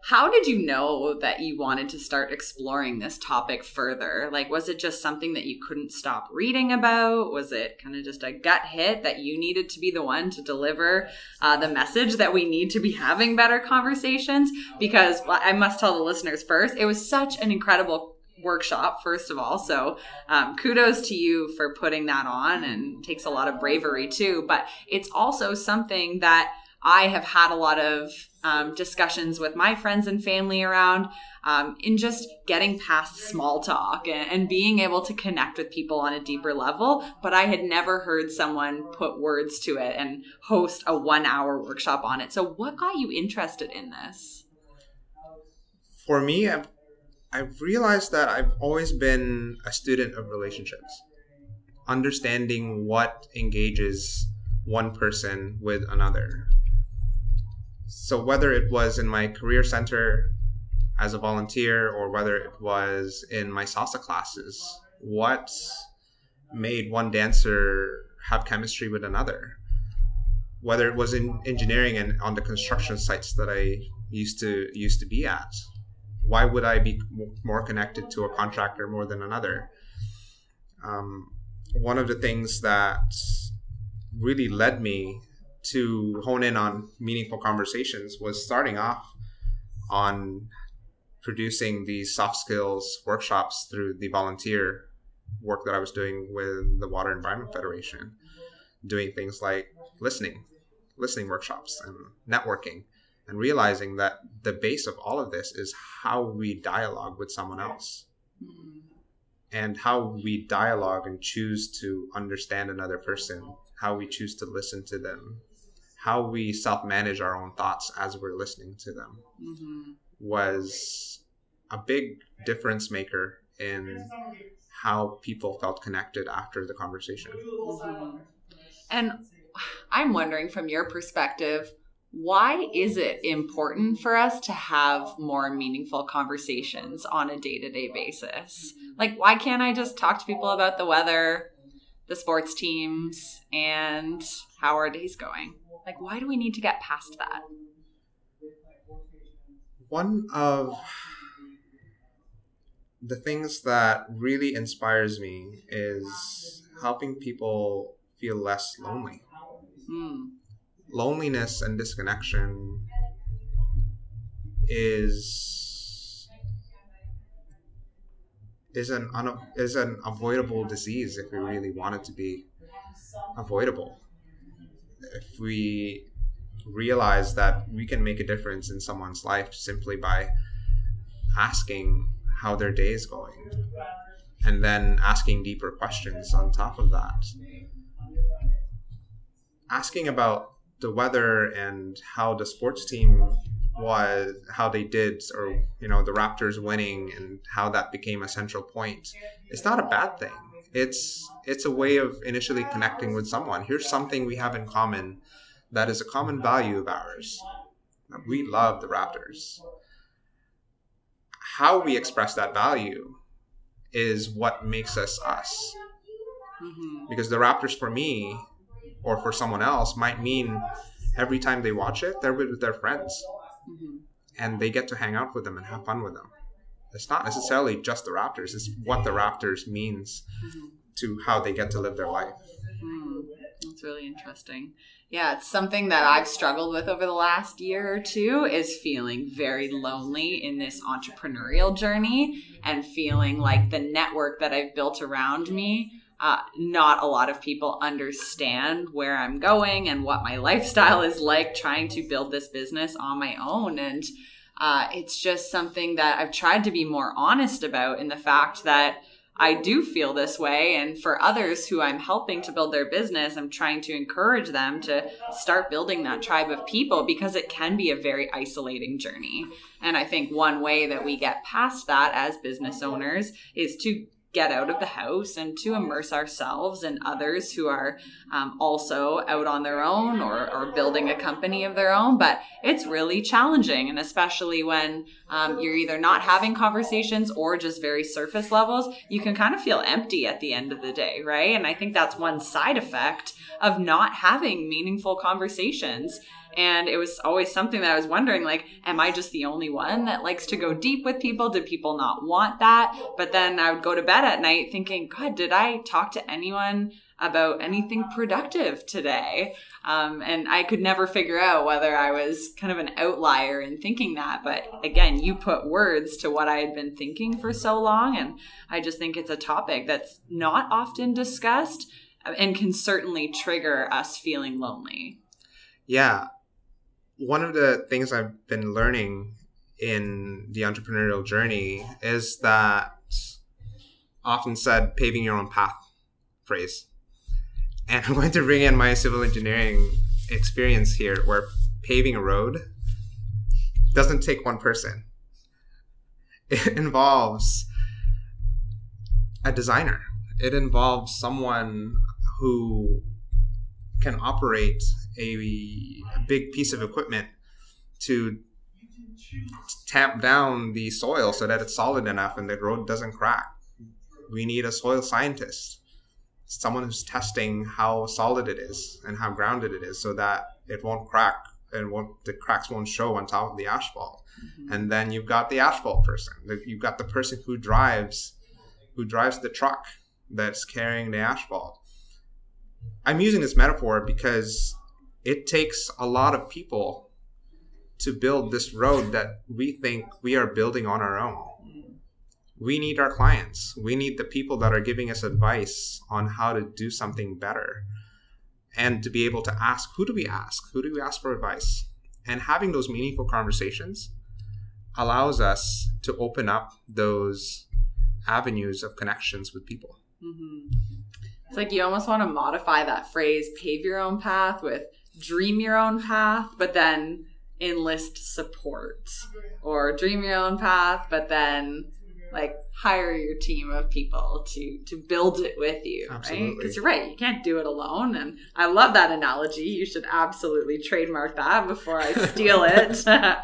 How did you know that you wanted to start exploring this topic further? Like, was it just something that you couldn't stop reading about? Was it kind of just a gut hit that you needed to be the one to deliver uh, the message that we need to be having better conversations? Because well, I must tell the listeners first, it was such an incredible workshop first of all so um, kudos to you for putting that on and takes a lot of bravery too but it's also something that I have had a lot of um, discussions with my friends and family around um, in just getting past small talk and, and, being able to connect with people on a deeper level. But I had never heard someone put words to it and host a one hour workshop on it. So, what got you interested in this? For me, I've, I've realized that I've always been a student of relationships, understanding what engages one person with another So whether it was in my career center as a volunteer or whether it was in my salsa classes, what made one dancer have chemistry with another? Whether it was in engineering and on the construction sites that I used to used to be at, why would I be more connected to a contractor more than another? Um, one of the things that really led me to hone in on meaningful conversations was starting off on producing these soft skills workshops through the volunteer work that I was doing with the Water Environment Federation, doing things like listening, listening workshops and networking, and realizing that the base of all of this is how we dialogue with someone else. Mm-hmm. And how we dialogue and choose to understand another person, how we choose to listen to them, how we self manage our own thoughts as we're listening to them mm-hmm. was a big difference maker in how people felt connected after the conversation. Mm-hmm. And I'm wondering from your perspective, why is it important for us to have more meaningful conversations on a day to day basis? Like, why can't I just talk to people about the weather, the sports teams, and how our day's going? Like, why do we need to get past that? One of the things that really inspires me is helping people feel less lonely. Mm. Loneliness and disconnection is is an un, is an avoidable disease if we really want it to be avoidable. If we realize that we can make a difference in someone's life simply by asking how their day is going and then asking deeper questions on top of that. Asking about the weather and how the sports team was how they did or you know the raptors winning and how that became a central point it's not a bad thing it's it's a way of initially connecting with someone here's something we have in common that is a common value of ours we love the raptors how we express that value is what makes us us. Mm-hmm. Because the Raptors, for me, or for someone else, might mean every time they watch it, they're with their friends. Mm-hmm. And they get to hang out with them and have fun with them. It's not necessarily just the Raptors, it's what the Raptors means mm-hmm. to how they get to live their life. Mm, that's really interesting. Yeah, it's something that I've struggled with over the last year or two is feeling very lonely in this entrepreneurial journey and feeling like the network that I've built around me uh, not a lot of people understand where I'm going and what my lifestyle is like trying to build this business on my own. And uh, it's just something that I've tried to be more honest about in the fact that I do feel this way. And for others who I'm helping to build their business, I'm trying to encourage them to start building that tribe of people because it can be a very isolating journey. And I think one way that we get past that as business owners is to get out of the house and to immerse ourselves and others who are um, also out on their own or, or, building a company of their own. But it's really challenging, and especially when um, you're either not having conversations or just very surface levels, you can kind of feel empty at the end of the day, right? And I think that's one side effect of not having meaningful conversations and it was always something that I was wondering like, am I just the only one that likes to go deep with people? Do people not want that? But then I would go to bed at night thinking, God, did I talk to anyone about anything productive today? Um, and I could never figure out whether I was kind of an outlier in thinking that. But again, you put words to what I had been thinking for so long. And I just think it's a topic that's not often discussed and can certainly trigger us feeling lonely. Yeah, one of the things I've been learning in the entrepreneurial journey is that often said paving your own path phrase. And I'm going to bring in my civil engineering experience here where paving a road doesn't take one person. It involves a designer. It involves someone who can operate a, a big piece of equipment to tamp down the soil so that it's solid enough and the road doesn't crack. We need a soil scientist, someone who's testing how solid it is and how grounded it is so that it won't crack and won't, the cracks won't show on top of the asphalt. Mm-hmm. And then you've got the asphalt person. You've got the person who drives who drives the truck that's carrying the asphalt. I'm using this metaphor because it takes a lot of people to build this road that we think we are building on our own. We need our clients. We need the people that are giving us advice on how to do something better. And to be able to ask who do we ask? Who do we ask for advice? And having those meaningful conversations allows us to open up those avenues of connections with people. Mm-hmm. It's like you almost want to modify that phrase, pave your own path with dream your own path, but then enlist support. Or dream your own path, but then like hire your team of people to to build it with you absolutely. right because you're right you can't do it alone and i love that analogy you should absolutely trademark that before i steal it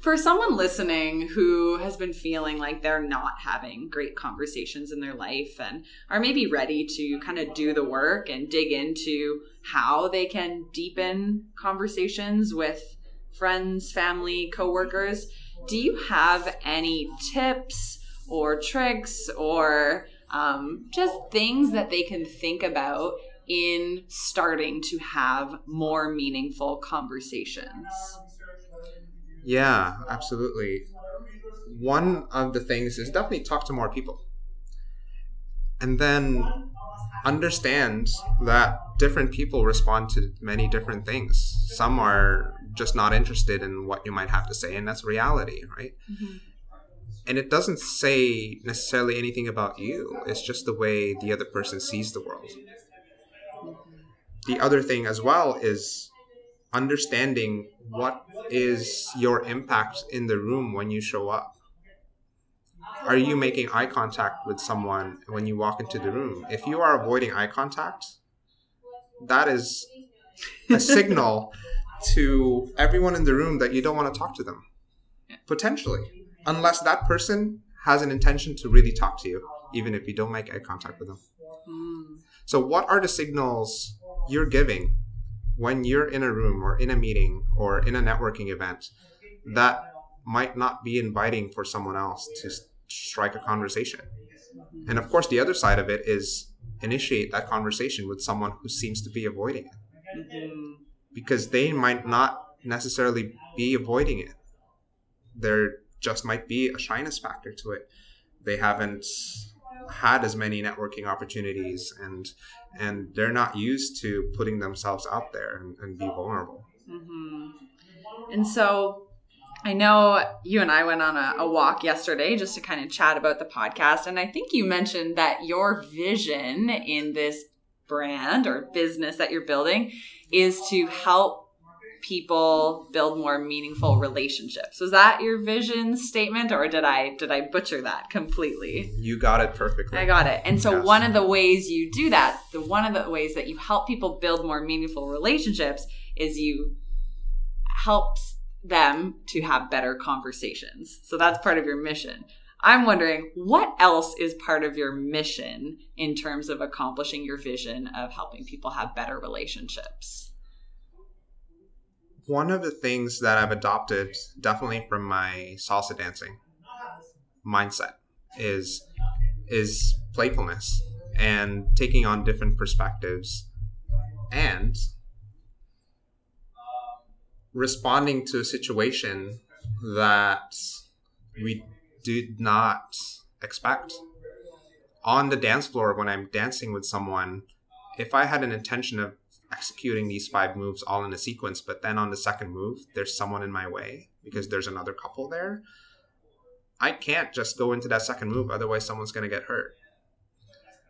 for someone listening who has been feeling like they're not having great conversations in their life and are maybe ready to kind of do the work and dig into how they can deepen conversations with friends, family, coworkers, do you have any tips or tricks or um, just things that they can think about in starting to have more meaningful conversations? Yeah, absolutely. One of the things is definitely talk to more people. And then understand that different people respond to many different things. Some are just not interested in what you might have to say, and that's reality, right? Mm-hmm. And it doesn't say necessarily anything about you, it's just the way the other person sees the world. The other thing as well is understanding what is your impact in the room when you show up are you making eye contact with someone when you walk into the room if you are avoiding eye contact that is a signal to everyone in the room that you don't want to talk to them potentially unless that person has an intention to really talk to you even if you don't make eye contact with them hmm. so what are the signals you're giving when you're in a room or in a meeting or in a networking event that might not be inviting for someone else to strike a conversation. And of course, the other side of it is initiate that conversation with someone who seems to be avoiding it. Because they might not necessarily be avoiding it. There just might be a shyness factor to it. They haven't had as many networking opportunities and and they're not used to putting themselves out there and, and be vulnerable mm-hmm. and so I know you and I went on a, a, walk yesterday just to kind of chat about the podcast. And I think you mentioned that your vision in this brand or business that you're building is to help people build more meaningful relationships. Was that your vision statement or did I did I butcher that completely? You got it perfectly. I got it. And so yes. one of the ways you do that, the one of the ways that you help people build more meaningful relationships is you help them to have better conversations. So that's part of your mission. I'm wondering what else is part of your mission in terms of accomplishing your vision of helping people have better relationships? one of the things that I've adopted definitely from my salsa dancing mindset is is playfulness and taking on different perspectives and responding to a situation that we did not expect on the dance floor when I'm dancing with someone if I had an intention of executing these five moves all in a sequence, but then on the second move, there's someone in my way because there's another couple there. I can't just go into that second move, otherwise, someone's going to get hurt.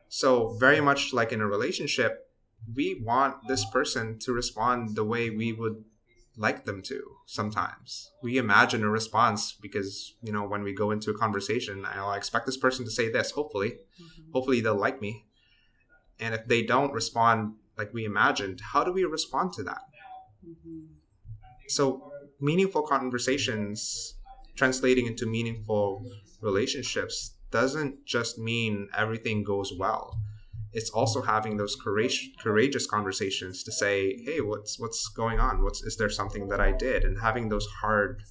So, very much like in a relationship, we want this person to respond the way we would like them to sometimes. We imagine a response because, you know, when we go into a conversation, I'll expect this person to say this, hopefully. Mm-hmm. Hopefully, they'll like me. And if they don't respond like we imagined, how do we respond to that? Mm-hmm. so meaningful conversations translating into meaningful relationships doesn't just mean everything goes well it's also having those courage, courageous conversations to say hey what's what's going on? What's is there something that i did? And having those hard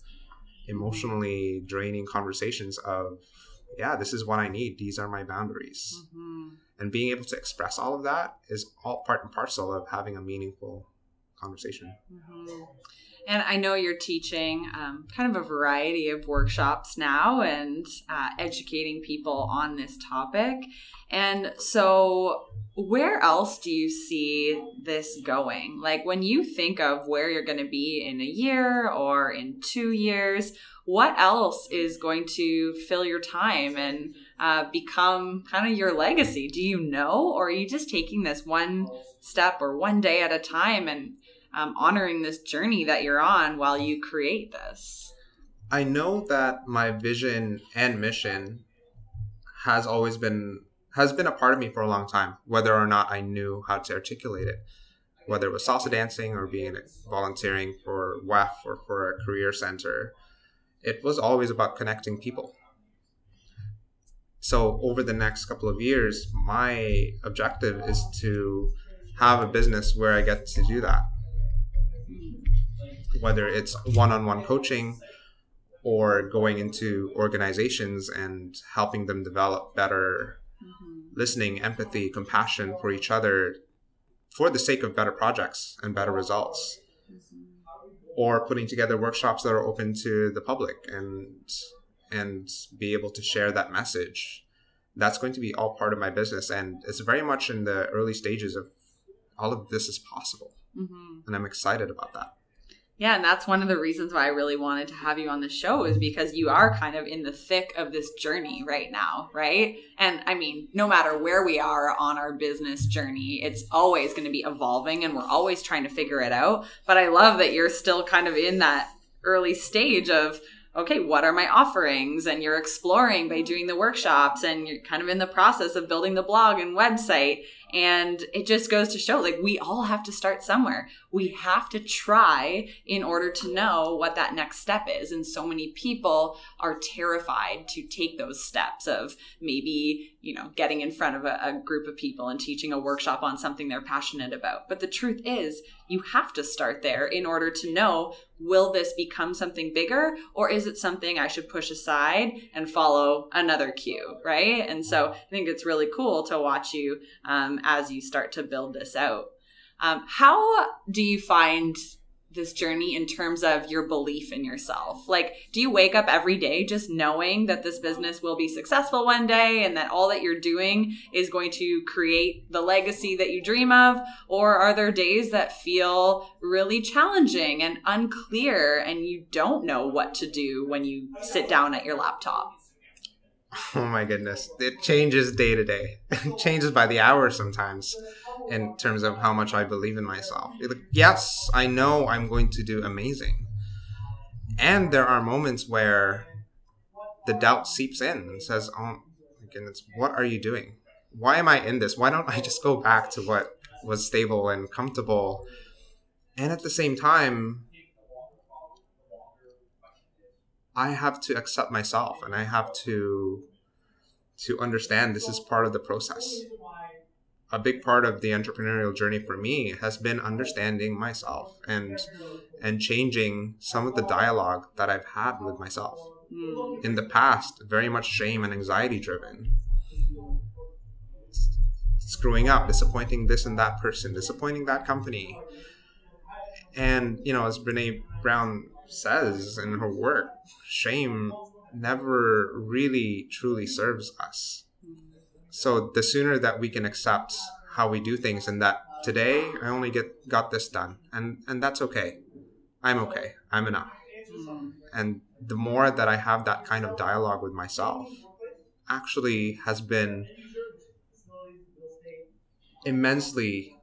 emotionally draining conversations of yeah this is what i need. These are my boundaries. Mm-hmm. and being able to express all of that is all part and parcel of having a meaningful conversation. Mm-hmm. And I know you're teaching um, kind of a variety of workshops now and uh, educating people on this topic. And so, where else do you see this going? Like, when you think of where you're going to be in a year or in two years, what else is going to fill your time and uh, become kind of your legacy? Do you know? Or are you just taking this one step or one day at a time and um, honoring this journey that you're on while you create this? I know that my vision and mission has always been has been a part of me for a long time, whether or not I knew how to articulate it. Whether it was salsa dancing or being volunteering for WEF or for a career center, it was always about connecting people. So over the next couple of years, my objective is to have a business where I get to do that whether it's one-on-one coaching or going into organizations and helping them develop better mm-hmm. listening, empathy, compassion for each other for the sake of better projects and better results. Mm-hmm. Or putting together workshops that are open to the public and and be able to share that message. That's going to be all part of my business and it's very much in the early stages of all of this is possible. Mm-hmm. And I'm excited about that. Yeah, and that's one of the reasons why I really wanted to have you on the show is because you are kind of in the thick of this journey right now, right? And I mean, no matter where we are on our business journey, it's always going to be evolving and we're always trying to figure it out. But I love that you're still kind of in that early stage of okay, what are my offerings? And you're exploring by doing the workshops and you're kind of in the process of building the blog and website. And it just goes to show like we all have to start somewhere. We have to try in order to know what that next step is. And so many people are terrified to take those steps of maybe, you know, getting in front of a, a group of people and teaching a workshop on something they're passionate about. But the truth is, you have to start there in order to know will this become something bigger or is it something I should push aside and follow another cue, right? And so I think it's really cool to watch you um, as you start to build this out. Um, how do you find this journey in terms of your belief in yourself? Like, do you wake up every day just knowing that this business will be successful one day and that all that you're doing is going to create the legacy that you dream of? Or are there days that feel really challenging and unclear and you don't know what to do when you sit down at your laptop? Oh my goodness. It changes day to day. It changes by the hour sometimes in terms of how much I believe in myself. Like, yes, I know I'm going to do amazing. And there are moments where the doubt seeps in and says, Oh my goodness, what are you doing? Why am I in this? Why don't I just go back to what was stable and comfortable? And at the same time, I have to accept myself and I have to to understand this is part of the process. A big part of the entrepreneurial journey for me has been understanding myself and and changing some of the dialogue that I've had with myself. In the past, very much shame and anxiety driven. Screwing up, disappointing this and that person, disappointing that company. And, you know, as Brene Brown says in her work, shame never really truly serves us. So the sooner that we can accept how we do things and that today I only get got this done and and that's okay. I'm okay. I'm enough. And the more that I have that kind of dialogue with myself actually has been immensely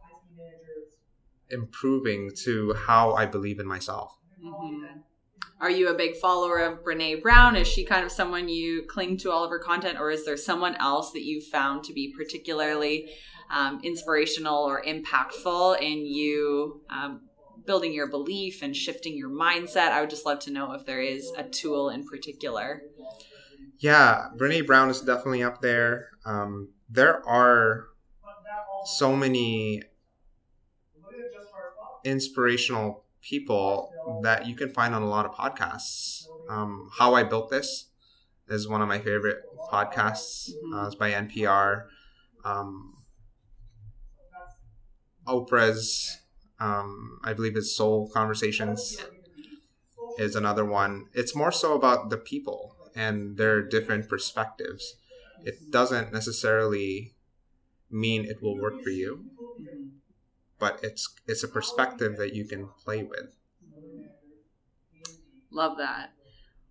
improving to how I believe in myself. Mm-hmm. Are you a big follower of Brene Brown? Is she kind of someone you cling to all of her content, or is there someone else that you've found to be particularly um, inspirational or impactful in you um, building your belief and shifting your mindset. I would just love to know if there is a tool in particular. Yeah, Brene Brown is definitely up there. Um, there are so many inspirational people that you can find on a lot of podcasts. Um, How I Built This is one of my favorite podcasts. Uh, it's by NPR. Um, Oprah's, um, I believe it's Soul Conversations, is another one. It's more so about the people and their different perspectives. It doesn't necessarily mean it will work for you, but it's it's a perspective that you can play with. Love that.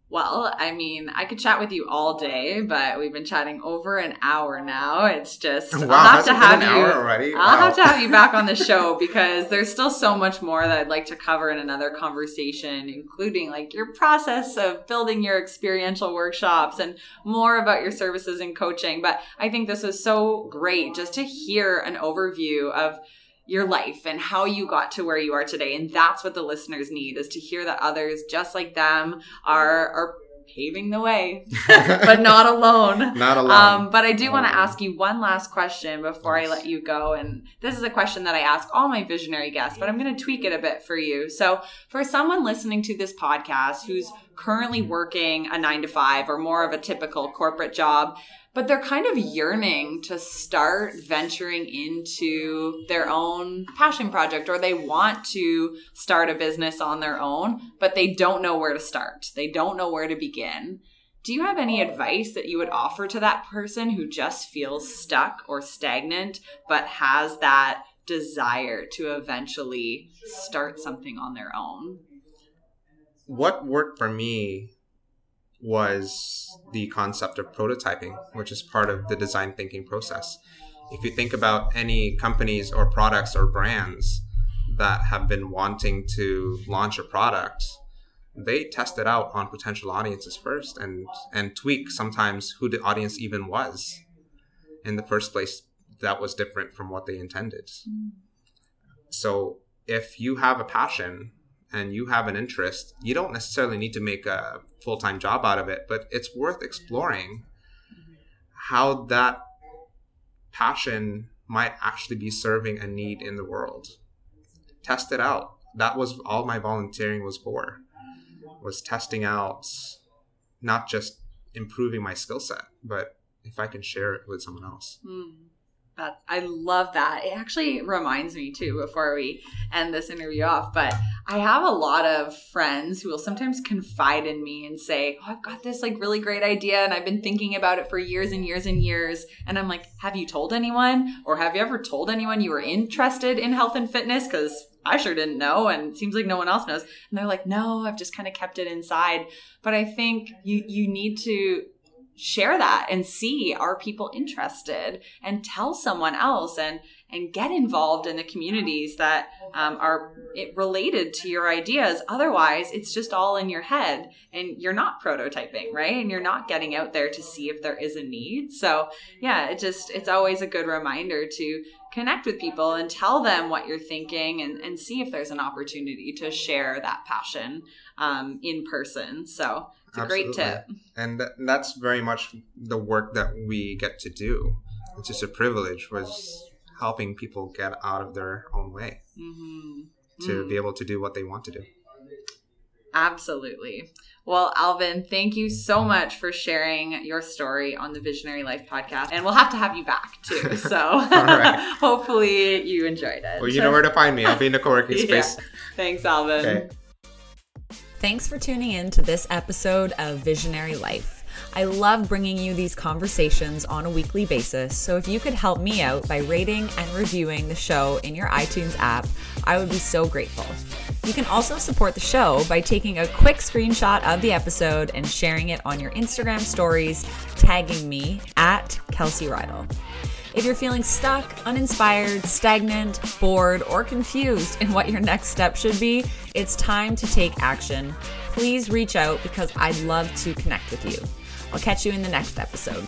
Well, I mean, I could chat with you all day, but we've been chatting over an hour now. It's just Wow, I'll have to have you. I'll have to have you back on the show because there's still so much more that I'd like to cover in another conversation, including like your process of building your experiential workshops and more about your services and coaching. But I think this was so great just to hear an overview of your life and how you got to where you are today. And that's what the listeners need is to hear that others just like them are are paving the way, but not alone. Not alone. Um, but I do want to ask you one last question before I let you go. And this is a question that I ask all my visionary guests, but I'm going to tweak it a bit for you. So, for someone listening to this podcast who's currently working a nine to five or more of a typical corporate job, but they're kind of yearning to start venturing into their own passion project or they want to start a business on their own, but they don't know where to start. They don't know where to begin. Do you have any advice that you would offer to that person who just feels stuck or stagnant, but has that desire to eventually start something on their own? what worked for me was the concept of prototyping, which is part of the design thinking process. If you think about any companies or products or brands that have been wanting to launch a product, they test it out on potential audiences first and and tweak sometimes who the audience even was in the first place that was different from what they intended. Mm. So if you have a passion and you have an interest, you don't necessarily need to make a full time job out of it, but it's worth exploring how that passion might actually be serving a need in the world. Test it out. That was all my volunteering was for. Was testing out not just improving my skill set, but if I can share it with someone else. Mm. That's I love that. It actually reminds me too before we end this interview off, but I have a lot of friends who will sometimes confide in me and say, "Oh, I've got this like really great idea and I've been thinking about it for years and years and years." And I'm like, "Have you told anyone or have you ever told anyone you were interested in health and fitness cuz I sure didn't know and it seems like no one else knows." And they're like, "No, I've just kind of kept it inside." But I think you you need to share that and see are people interested? And tell someone else and and get involved in the communities that um, are related to your ideas. Otherwise it's just all in your head and you're not prototyping right? And you're not getting out there to see if there is a need. So yeah it just it's always a good reminder to connect with people and tell them what you're thinking and, and see if there's an opportunity to share that passion um, in person. So it's a great tip and th- that's very much the work that we get to do it's just a privilege was helping people get out of their own way hmm to be able to do what they want to do Absolutely. Well, Alvin, thank you so much for sharing your story on the Visionary Life podcast. And we'll have to have you back too. So right. hopefully you enjoyed it. well you know where to find me i'll be in the co-working Yeah. space Thanks, Alvin. okay Thanks for tuning in to this episode of Visionary Life. I love bringing you these conversations on a weekly basis, so if you could help me out by rating and reviewing the show in your iTunes app, I would be so grateful. You can also support the show by taking a quick screenshot of the episode and sharing it on your Instagram stories, tagging me at Kelsey Rydell. If you're feeling stuck, uninspired, stagnant, bored, or confused in what your next step should be, it's time to take action. Please reach out because I'd love to connect with you. I'll catch you in the next episode.